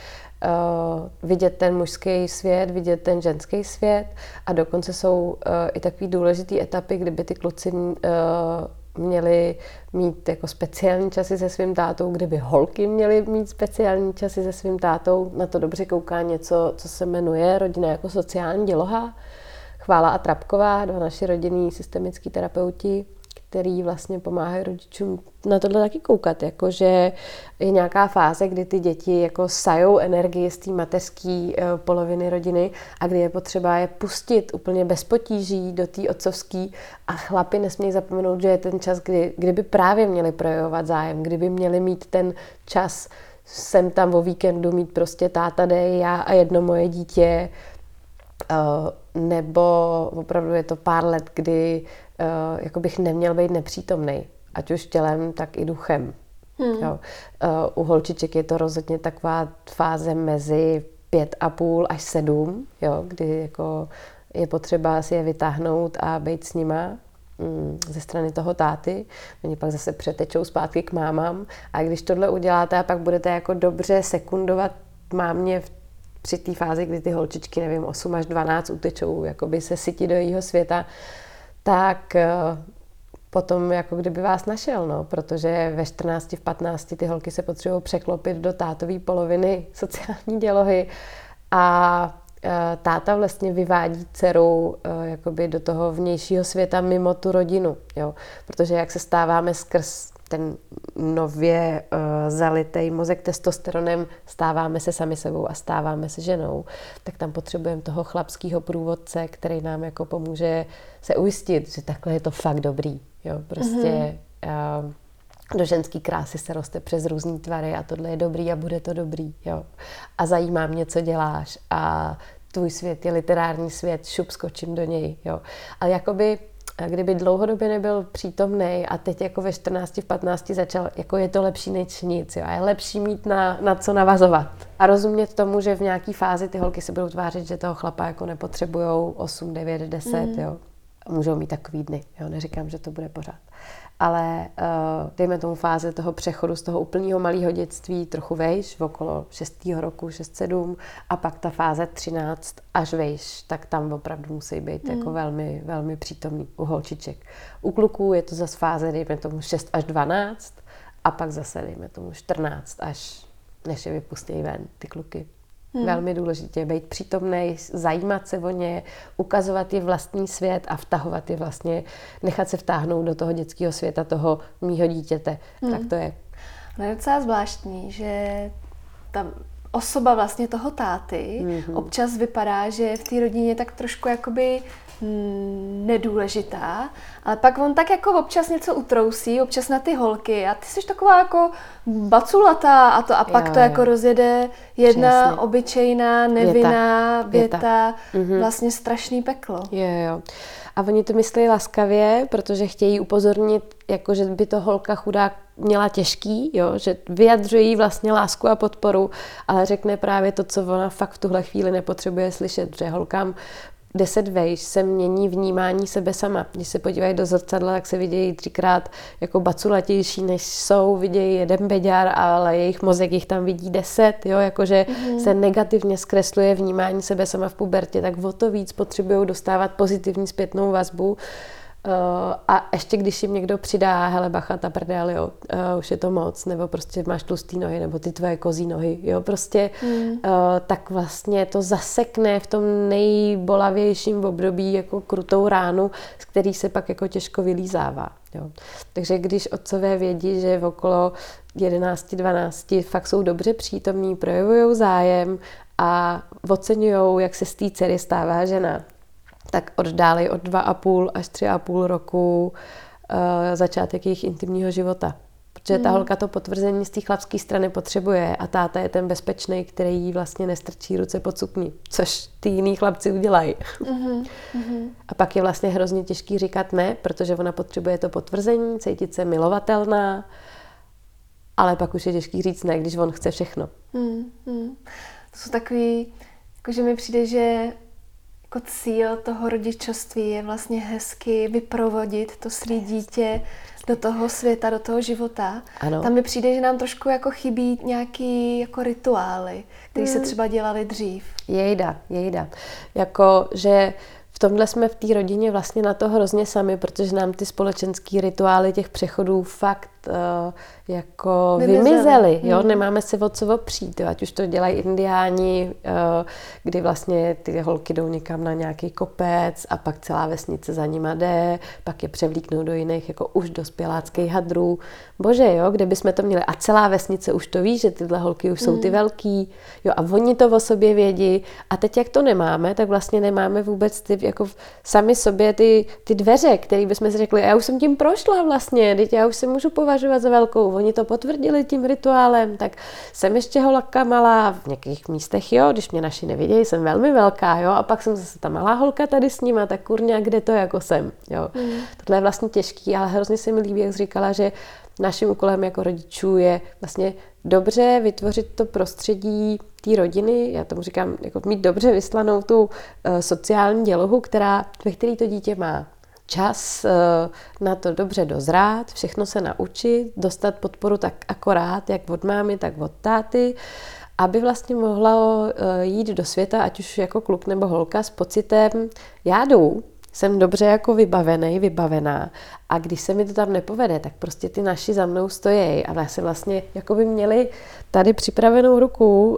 uh, vidět ten mužský svět, vidět ten ženský svět a dokonce jsou uh, i takové důležité etapy, kdyby ty kluci uh, měli mít jako speciální časy se svým tátou, kdyby holky měly mít speciální časy se svým tátou. Na to dobře kouká něco, co se jmenuje rodina jako sociální děloha. Chvála a Trapková, dva naši rodinní systemický terapeuti, který vlastně pomáhají rodičům na tohle taky koukat, jakože je nějaká fáze, kdy ty děti jako sajou energii z té mateřské eh, poloviny rodiny a kdy je potřeba je pustit úplně bez potíží do té otcovské a chlapi nesmějí zapomenout, že je ten čas, kdy, kdyby právě měli projevovat zájem, kdyby měli mít ten čas sem tam o víkendu mít prostě táta dej, já a jedno moje dítě, eh, nebo opravdu je to pár let, kdy uh, jako bych neměl být nepřítomný. ať už tělem, tak i duchem. Hmm. Jo. Uh, u holčiček je to rozhodně taková fáze mezi pět a půl až sedm, jo, kdy jako je potřeba si je vytáhnout a být s nima mm, ze strany toho táty. Oni pak zase přetečou zpátky k mámám. A když tohle uděláte a pak budete jako dobře sekundovat mámě v při té fázi, kdy ty holčičky, nevím, 8 až 12 utečou, jakoby se sytí do jejího světa, tak eh, potom jako kdyby vás našel, no, protože ve 14, v 15 ty holky se potřebují překlopit do tátové poloviny sociální dělohy a eh, táta vlastně vyvádí dceru eh, jakoby do toho vnějšího světa mimo tu rodinu, jo, protože jak se stáváme skrz ten nově uh, zalitý mozek testosteronem, stáváme se sami sebou a stáváme se ženou, tak tam potřebujeme toho chlapského průvodce, který nám jako pomůže se ujistit, že takhle je to fakt dobrý. Jo? Prostě mm-hmm. uh, do ženský krásy se roste přes různé tvary a tohle je dobrý a bude to dobrý. Jo? A zajímá mě, co děláš a tvůj svět je literární svět, šup skočím do něj. Jo? Ale jakoby kdyby dlouhodobě nebyl přítomný a teď jako ve 14, v 15 začal, jako je to lepší než nic, jo, a je lepší mít na, na co navazovat. A rozumět tomu, že v nějaké fázi ty holky se budou tvářit, že toho chlapa jako nepotřebují 8, 9, 10, mm. jo. Můžou mít takový dny, jo, neříkám, že to bude pořád ale uh, dejme tomu fáze toho přechodu z toho úplného malého dětství trochu vejš, v okolo 6. roku, 6-7 a pak ta fáze 13 až vejš, tak tam opravdu musí být mm. jako velmi, velmi přítomný u holčiček. U kluků je to zase fáze, dejme tomu 6 až 12 a pak zase dejme tomu 14 až než je vypustí ven ty kluky. Hmm. Velmi důležité být přítomný, zajímat se o ně, ukazovat je vlastní svět a vtahovat je vlastně, nechat se vtáhnout do toho dětského světa toho mýho dítěte. Hmm. Tak to je. No je docela zvláštní, že ta osoba vlastně toho táty hmm. občas vypadá, že v té rodině tak trošku jakoby nedůležitá, ale pak on tak jako občas něco utrousí, občas na ty holky a ty jsi taková jako baculatá a to a pak jo, to jo. jako rozjede jedna Přesně. obyčejná, nevinná věta, věta. věta. vlastně strašný peklo. Jo, jo. A oni to myslí laskavě, protože chtějí upozornit, jako že by to holka chudá měla těžký, jo? že vyjadřuje jí vlastně lásku a podporu, ale řekne právě to, co ona fakt v tuhle chvíli nepotřebuje slyšet, že holkám deset vejš se mění vnímání sebe sama. Když se podívají do zrcadla, tak se vidějí třikrát jako baculatější, než jsou, vidějí jeden beďar, ale jejich mozek jich tam vidí deset, jo, jakože mm-hmm. se negativně zkresluje vnímání sebe sama v pubertě, tak o to víc potřebují dostávat pozitivní zpětnou vazbu, Uh, a ještě když jim někdo přidá, hele bacha, ta prdel, jo, uh, už je to moc, nebo prostě máš tlustý nohy, nebo ty tvoje kozí nohy, jo, prostě, mm. uh, tak vlastně to zasekne v tom nejbolavějším období jako krutou ránu, z který se pak jako těžko vylízává, jo. Takže když otcové vědí, že v okolo 11, 12 fakt jsou dobře přítomní, projevují zájem a oceňují, jak se z té dcery stává žena, tak oddálej od 2,5 až 3,5 roku uh, začátek jejich intimního života. Protože ta hmm. holka to potvrzení z té chlapské strany potřebuje a táta je ten bezpečný, který jí vlastně nestrčí ruce pod sukni, což ty jiný chlapci udělají. Mm-hmm. A pak je vlastně hrozně těžký říkat ne, protože ona potřebuje to potvrzení, cítit se milovatelná, ale pak už je těžký říct ne, když on chce všechno. Mm-hmm. To jsou takový, jakože mi přijde, že jako cíl toho rodičovství je vlastně hezky vyprovodit to svý dítě do toho světa, do toho života. Ano. Tam mi přijde, že nám trošku jako chybí nějaký jako rituály, které hmm. se třeba dělaly dřív. Jejda, jejda. Jako, že v tomhle jsme v té rodině vlastně na to hrozně sami, protože nám ty společenské rituály těch přechodů fakt jako vymizely. vymizely jo? Hmm. Nemáme se o co opřít, jo? ať už to dělají indiáni, uh, kdy vlastně ty holky jdou někam na nějaký kopec a pak celá vesnice za nima jde, pak je převlíknou do jiných jako už dospěláckých hadrů. Bože, jo, kde bychom to měli. A celá vesnice už to ví, že tyhle holky už jsou ty hmm. velký, jo, a oni to o sobě vědí. A teď, jak to nemáme, tak vlastně nemáme vůbec ty, jako sami sobě ty, ty dveře, které bychom si řekli, já už jsem tím prošla vlastně, teď já už se můžu povědět považovat za velkou. Oni to potvrdili tím rituálem, tak jsem ještě holka malá, v některých místech jo, když mě naši nevidějí, jsem velmi velká, jo, a pak jsem zase ta malá holka tady s nima, tak kurňa, kde to jako jsem, jo. Mm. Tohle je vlastně těžký, ale hrozně se mi líbí, jak jsi říkala, že naším úkolem jako rodičů je vlastně dobře vytvořit to prostředí té rodiny, já tomu říkám, jako mít dobře vyslanou tu uh, sociální dělohu, která, ve které to dítě má čas uh, na to dobře dozrát, všechno se naučit, dostat podporu tak akorát, jak od mámy, tak od táty, aby vlastně mohla uh, jít do světa, ať už jako kluk nebo holka, s pocitem, já jdu, jsem dobře jako vybavený, vybavená a když se mi to tam nepovede, tak prostě ty naši za mnou stojí. A se vlastně jako by měli tady připravenou ruku,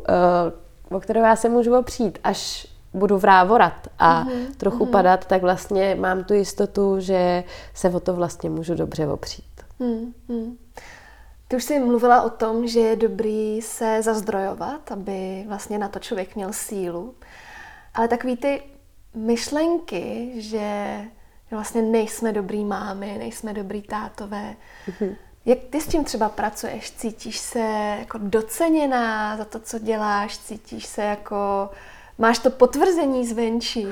uh, o kterou já se můžu opřít, až budu vrávorat a mm-hmm. trochu mm-hmm. padat, tak vlastně mám tu jistotu, že se o to vlastně můžu dobře opřít. Mm-hmm. Ty už jsi mluvila o tom, že je dobrý se zazdrojovat, aby vlastně na to člověk měl sílu. Ale takový ty myšlenky, že vlastně nejsme dobrý mámy, nejsme dobrý tátové. Mm-hmm. Jak ty s tím třeba pracuješ? Cítíš se jako doceněná za to, co děláš? Cítíš se jako... Máš to potvrzení zvenčí?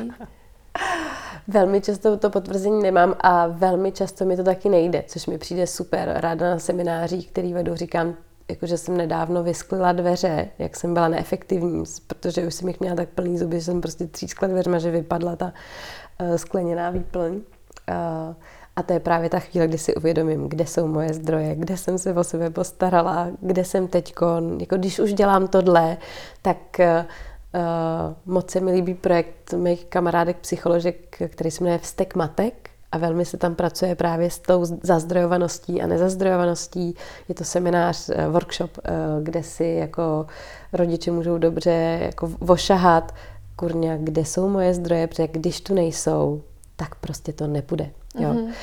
Velmi často to potvrzení nemám a velmi často mi to taky nejde, což mi přijde super. Ráda na seminářích, který vedu, říkám, jakože jsem nedávno vysklila dveře, jak jsem byla neefektivní, protože už jsem jich měla tak plný zuby, že jsem prostě třískla dveřma, že vypadla ta uh, skleněná výplň. Uh, a to je právě ta chvíle, kdy si uvědomím, kde jsou moje zdroje, kde jsem se o sebe postarala, kde jsem teďko. Jako když už dělám tohle, tak uh, moc se mi líbí projekt mých kamarádek psycholožek, který se jmenuje Vstek matek a velmi se tam pracuje právě s tou zazdrojovaností a nezazdrojovaností. Je to seminář, eh, workshop, eh, kde si jako rodiče můžou dobře jako vošahat, kurňa, kde jsou moje zdroje, protože když tu nejsou, tak prostě to nepůjde. Jo. Mm-hmm.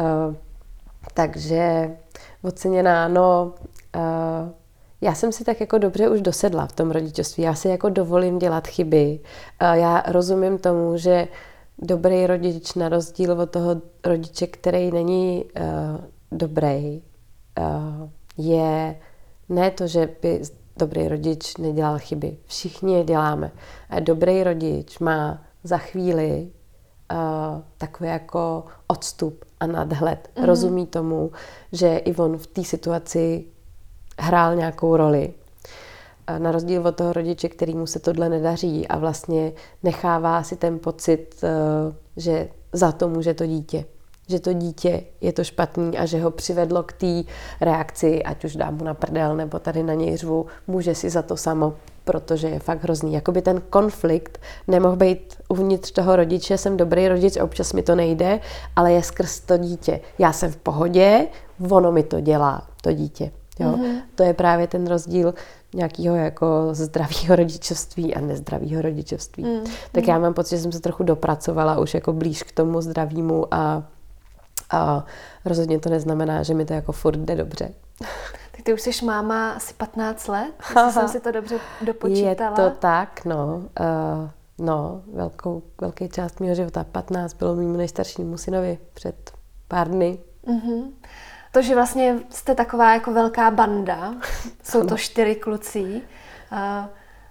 Uh, takže oceněná, no, uh, já jsem si tak jako dobře už dosedla v tom rodičovství. Já si jako dovolím dělat chyby. Já rozumím tomu, že dobrý rodič na rozdíl od toho rodiče, který není uh, dobrý, uh, je ne to, že by dobrý rodič nedělal chyby. Všichni je děláme. A dobrý rodič má za chvíli uh, takový jako odstup a nadhled. Mm-hmm. Rozumí tomu, že i on v té situaci hrál nějakou roli na rozdíl od toho rodiče, kterýmu se tohle nedaří a vlastně nechává si ten pocit, eh, že za to může to dítě. Že to dítě je to špatný a že ho přivedlo k té reakci, ať už dám mu na prdel nebo tady na něj řvu, může si za to samo, protože je fakt hrozný. Jakoby ten konflikt nemohl být uvnitř toho rodiče, jsem dobrý rodič, občas mi to nejde, ale je skrz to dítě. Já jsem v pohodě, ono mi to dělá, to dítě. Jo? Mm-hmm. To je právě ten rozdíl nějakého jako zdravého rodičovství a nezdravého rodičovství. Mm. Tak já mám pocit, že jsem se trochu dopracovala už jako blíž k tomu zdravému a, a rozhodně to neznamená, že mi to jako furt jde dobře. Tak ty už jsi máma asi 15 let, jestli jsem si to dobře dopočítala. Je to tak, no. Uh, no, velkou, velký část mého života, 15, bylo mému nejstaršímu synovi před pár dny. Mm-hmm to, že vlastně jste taková jako velká banda, jsou to čtyři kluci,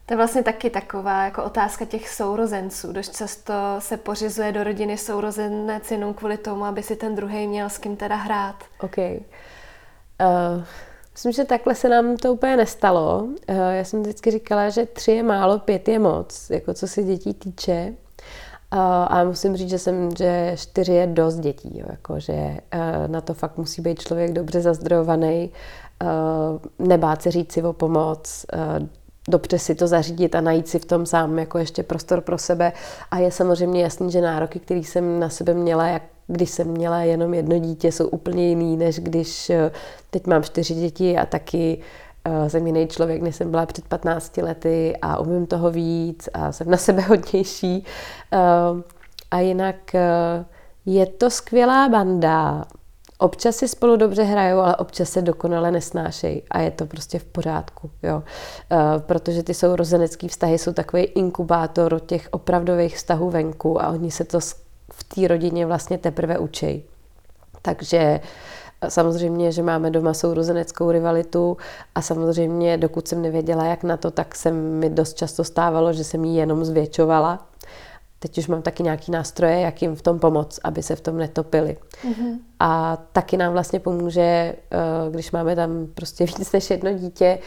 to je vlastně taky taková jako otázka těch sourozenců. Dost často se pořizuje do rodiny sourozenec jenom kvůli tomu, aby si ten druhý měl s kým teda hrát. OK. Uh, myslím, že takhle se nám to úplně nestalo. Uh, já jsem vždycky říkala, že tři je málo, pět je moc, jako co se dětí týče. A musím říct, že jsem, že čtyři je dost dětí, jo, jako, že na to fakt musí být člověk dobře zazdrojovaný, nebát se říct si o pomoc, dobře si to zařídit a najít si v tom sám jako ještě prostor pro sebe. A je samozřejmě jasný, že nároky, které jsem na sebe měla, jak když jsem měla jenom jedno dítě, jsou úplně jiný, než když teď mám čtyři děti a taky jsem jiný člověk, než jsem byla před 15 lety a umím toho víc a jsem na sebe hodnější. Eh, a jinak eh, je to skvělá banda. Občas si spolu dobře hrajou, ale občas se dokonale nesnášejí a je to prostě v pořádku, jo. Protože ty sourozenecké vztahy jsou takový inkubátor těch opravdových vztahů venku a oni se to v té rodině vlastně teprve učí. Takže Samozřejmě, že máme doma sourozeneckou rivalitu a samozřejmě, dokud jsem nevěděla, jak na to, tak se mi dost často stávalo, že jsem ji jenom zvětšovala teď už mám taky nějaký nástroje, jak jim v tom pomoct, aby se v tom netopili. Mm-hmm. A taky nám vlastně pomůže, eh, když máme tam prostě víc než jedno dítě,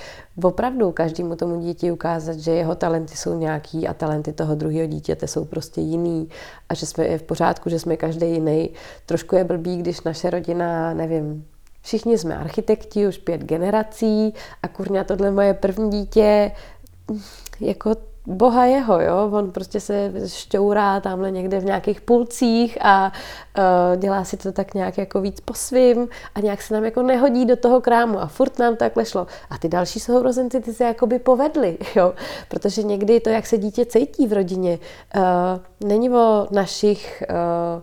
opravdu každému tomu dítě ukázat, že jeho talenty jsou nějaký a talenty toho druhého dítěte jsou prostě jiný a že jsme je v pořádku, že jsme každý jiný. Trošku je blbý, když naše rodina, nevím, všichni jsme architekti, už pět generací a kurňa tohle moje první dítě, jako boha jeho, jo? On prostě se šťourá tamhle někde v nějakých pulcích a uh, dělá si to tak nějak jako víc po svým a nějak se nám jako nehodí do toho krámu a furt nám takhle šlo. A ty další sourozenci, ty se jakoby povedli, jo? Protože někdy to, jak se dítě cítí v rodině, uh, není o našich uh,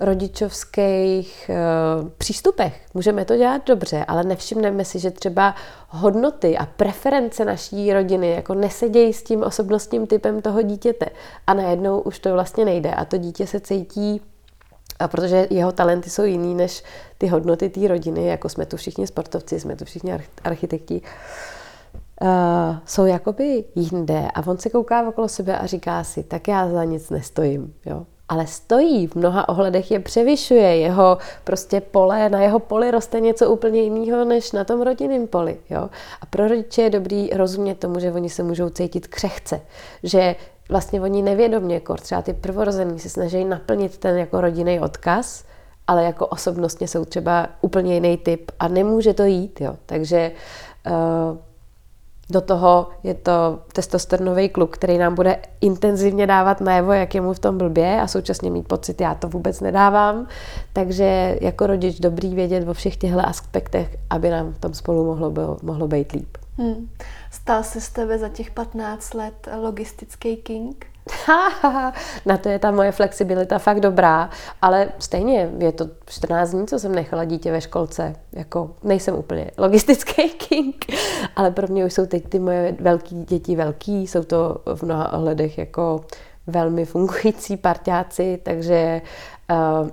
rodičovských uh, přístupech. Můžeme to dělat dobře, ale nevšimneme si, že třeba hodnoty a preference naší rodiny jako nesedějí s tím osobnostním typem toho dítěte. A najednou už to vlastně nejde a to dítě se cítí a protože jeho talenty jsou jiný než ty hodnoty té rodiny, jako jsme tu všichni sportovci, jsme tu všichni architekti, uh, jsou jakoby jinde a on se kouká okolo sebe a říká si, tak já za nic nestojím. Jo? Ale stojí, v mnoha ohledech je převyšuje, jeho prostě pole, na jeho poli roste něco úplně jiného, než na tom rodinném poli. Jo? A pro rodiče je dobrý rozumět tomu, že oni se můžou cítit křehce, že vlastně oni nevědomě, jako třeba ty prvorození se snaží naplnit ten jako rodinný odkaz, ale jako osobnostně jsou třeba úplně jiný typ a nemůže to jít. Jo? Takže uh, do toho je to testosteronový kluk, který nám bude intenzivně dávat najevo, jak je mu v tom blbě a současně mít pocit, já to vůbec nedávám. Takže jako rodič dobrý vědět o všech těchto aspektech, aby nám v tom spolu mohlo, bylo, mohlo být líp. Hmm. Stal se z tebe za těch 15 let logistický king? Na to je ta moje flexibilita fakt dobrá, ale stejně je to 14 dní, co jsem nechala dítě ve školce. Jako nejsem úplně logistický king, ale pro mě už jsou teď ty moje velký děti velký, jsou to v mnoha ohledech jako velmi fungující parťáci, takže uh,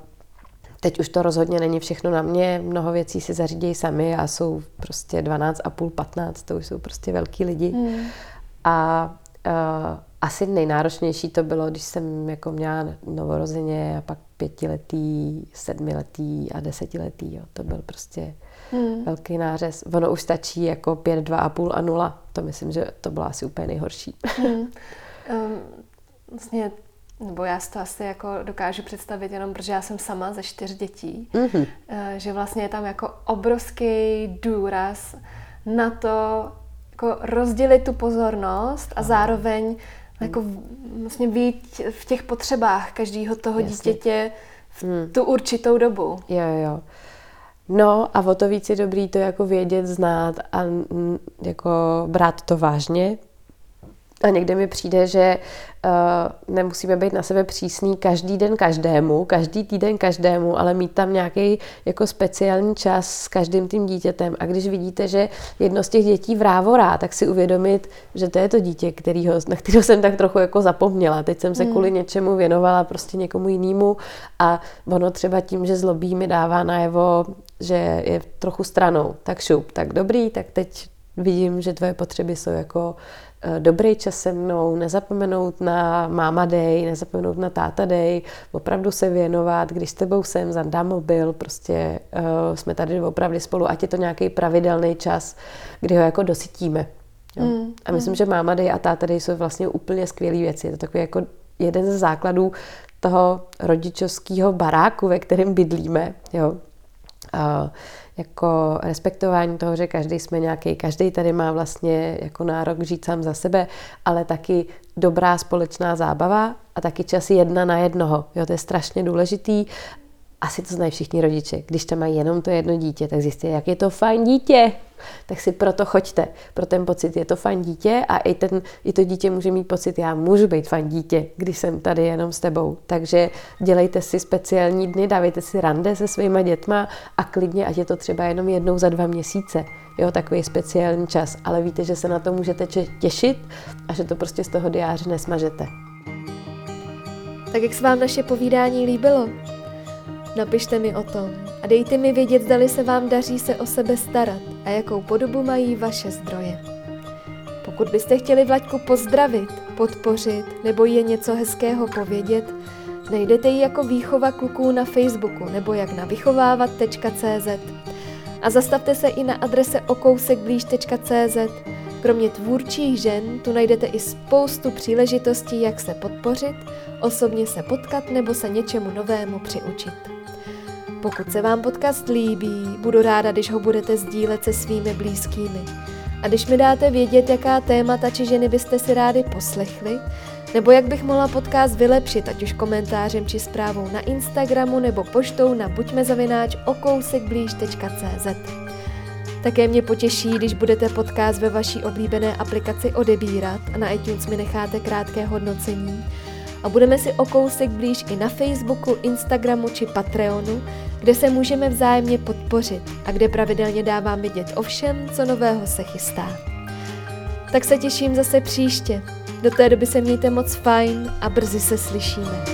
Teď už to rozhodně není všechno na mě, mnoho věcí si zařídějí sami a jsou prostě 12 a půl, 15, to už jsou prostě velký lidi. Hmm. A uh, asi nejnáročnější to bylo, když jsem jako měla novorozeně a pak pětiletý, sedmiletý a desetiletý. Jo. To byl prostě hmm. velký nářez. Ono už stačí jako pět, dva a půl a nula. To myslím, že to bylo asi úplně nejhorší. Hmm. Um, vlastně nebo já si to asi jako dokážu představit jenom, protože já jsem sama ze čtyř dětí, mm-hmm. že vlastně je tam jako obrovský důraz na to, jako rozdělit tu pozornost a zároveň jako vlastně být v těch potřebách každého toho Jasně. dítěte v hmm. tu určitou dobu. Jo, jo. No a o to víc je dobrý to jako vědět, znát a jako brát to vážně, a někde mi přijde, že uh, nemusíme být na sebe přísný každý den každému, každý týden každému, ale mít tam nějaký jako speciální čas s každým tím dítětem. A když vidíte, že jedno z těch dětí vrávorá, tak si uvědomit, že to je to dítě, kterýho, na kterého jsem tak trochu jako zapomněla. Teď jsem se hmm. kvůli něčemu věnovala prostě někomu jinému a ono třeba tím, že zlobí mi dává najevo, že je trochu stranou. Tak šup, tak dobrý, tak teď vidím, že tvoje potřeby jsou jako dobrý čas se mnou, nezapomenout na máma day, nezapomenout na táta day, opravdu se věnovat, když s tebou jsem, zadám mobil, prostě uh, jsme tady opravdu spolu, ať je to nějaký pravidelný čas, kdy ho jako dosytíme. Jo. Mm, a myslím, mm. že máma day a táta day jsou vlastně úplně skvělé věci. Je to takový jako jeden ze základů toho rodičovského baráku, ve kterém bydlíme. Jo. Jako respektování toho, že každý jsme nějaký, každý tady má vlastně jako nárok žít sám za sebe, ale taky dobrá společná zábava a taky čas jedna na jednoho. Jo, to je strašně důležitý asi to znají všichni rodiče. Když tam mají jenom to jedno dítě, tak zjistí, jak je to fajn dítě. Tak si proto choďte, pro ten pocit, je to fajn dítě a i, ten, i to dítě může mít pocit, já můžu být fajn dítě, když jsem tady jenom s tebou. Takže dělejte si speciální dny, dávejte si rande se svýma dětma a klidně, ať je to třeba jenom jednou za dva měsíce. Jo, takový speciální čas, ale víte, že se na to můžete těšit a že to prostě z toho diáře nesmažete. Tak jak se vám naše povídání líbilo? Napište mi o tom a dejte mi vědět, zdali se vám daří se o sebe starat a jakou podobu mají vaše zdroje. Pokud byste chtěli Vlaďku pozdravit, podpořit nebo je něco hezkého povědět, najdete ji jako výchova kluků na Facebooku nebo jak na vychovávat.cz. A zastavte se i na adrese okousekblíž.cz. Kromě tvůrčích žen tu najdete i spoustu příležitostí, jak se podpořit, osobně se potkat nebo se něčemu novému přiučit. Pokud se vám podcast líbí, budu ráda, když ho budete sdílet se svými blízkými. A když mi dáte vědět, jaká témata či ženy byste si rádi poslechli, nebo jak bych mohla podcast vylepšit, ať už komentářem či zprávou na Instagramu nebo poštou na buďmezavináč okousekblíž.cz. Také mě potěší, když budete podcast ve vaší oblíbené aplikaci odebírat a na iTunes mi necháte krátké hodnocení. A budeme si o kousek blíž i na Facebooku, Instagramu či Patreonu, kde se můžeme vzájemně podpořit a kde pravidelně dávám vidět o všem, co nového se chystá. Tak se těším zase příště. Do té doby se mějte moc fajn a brzy se slyšíme.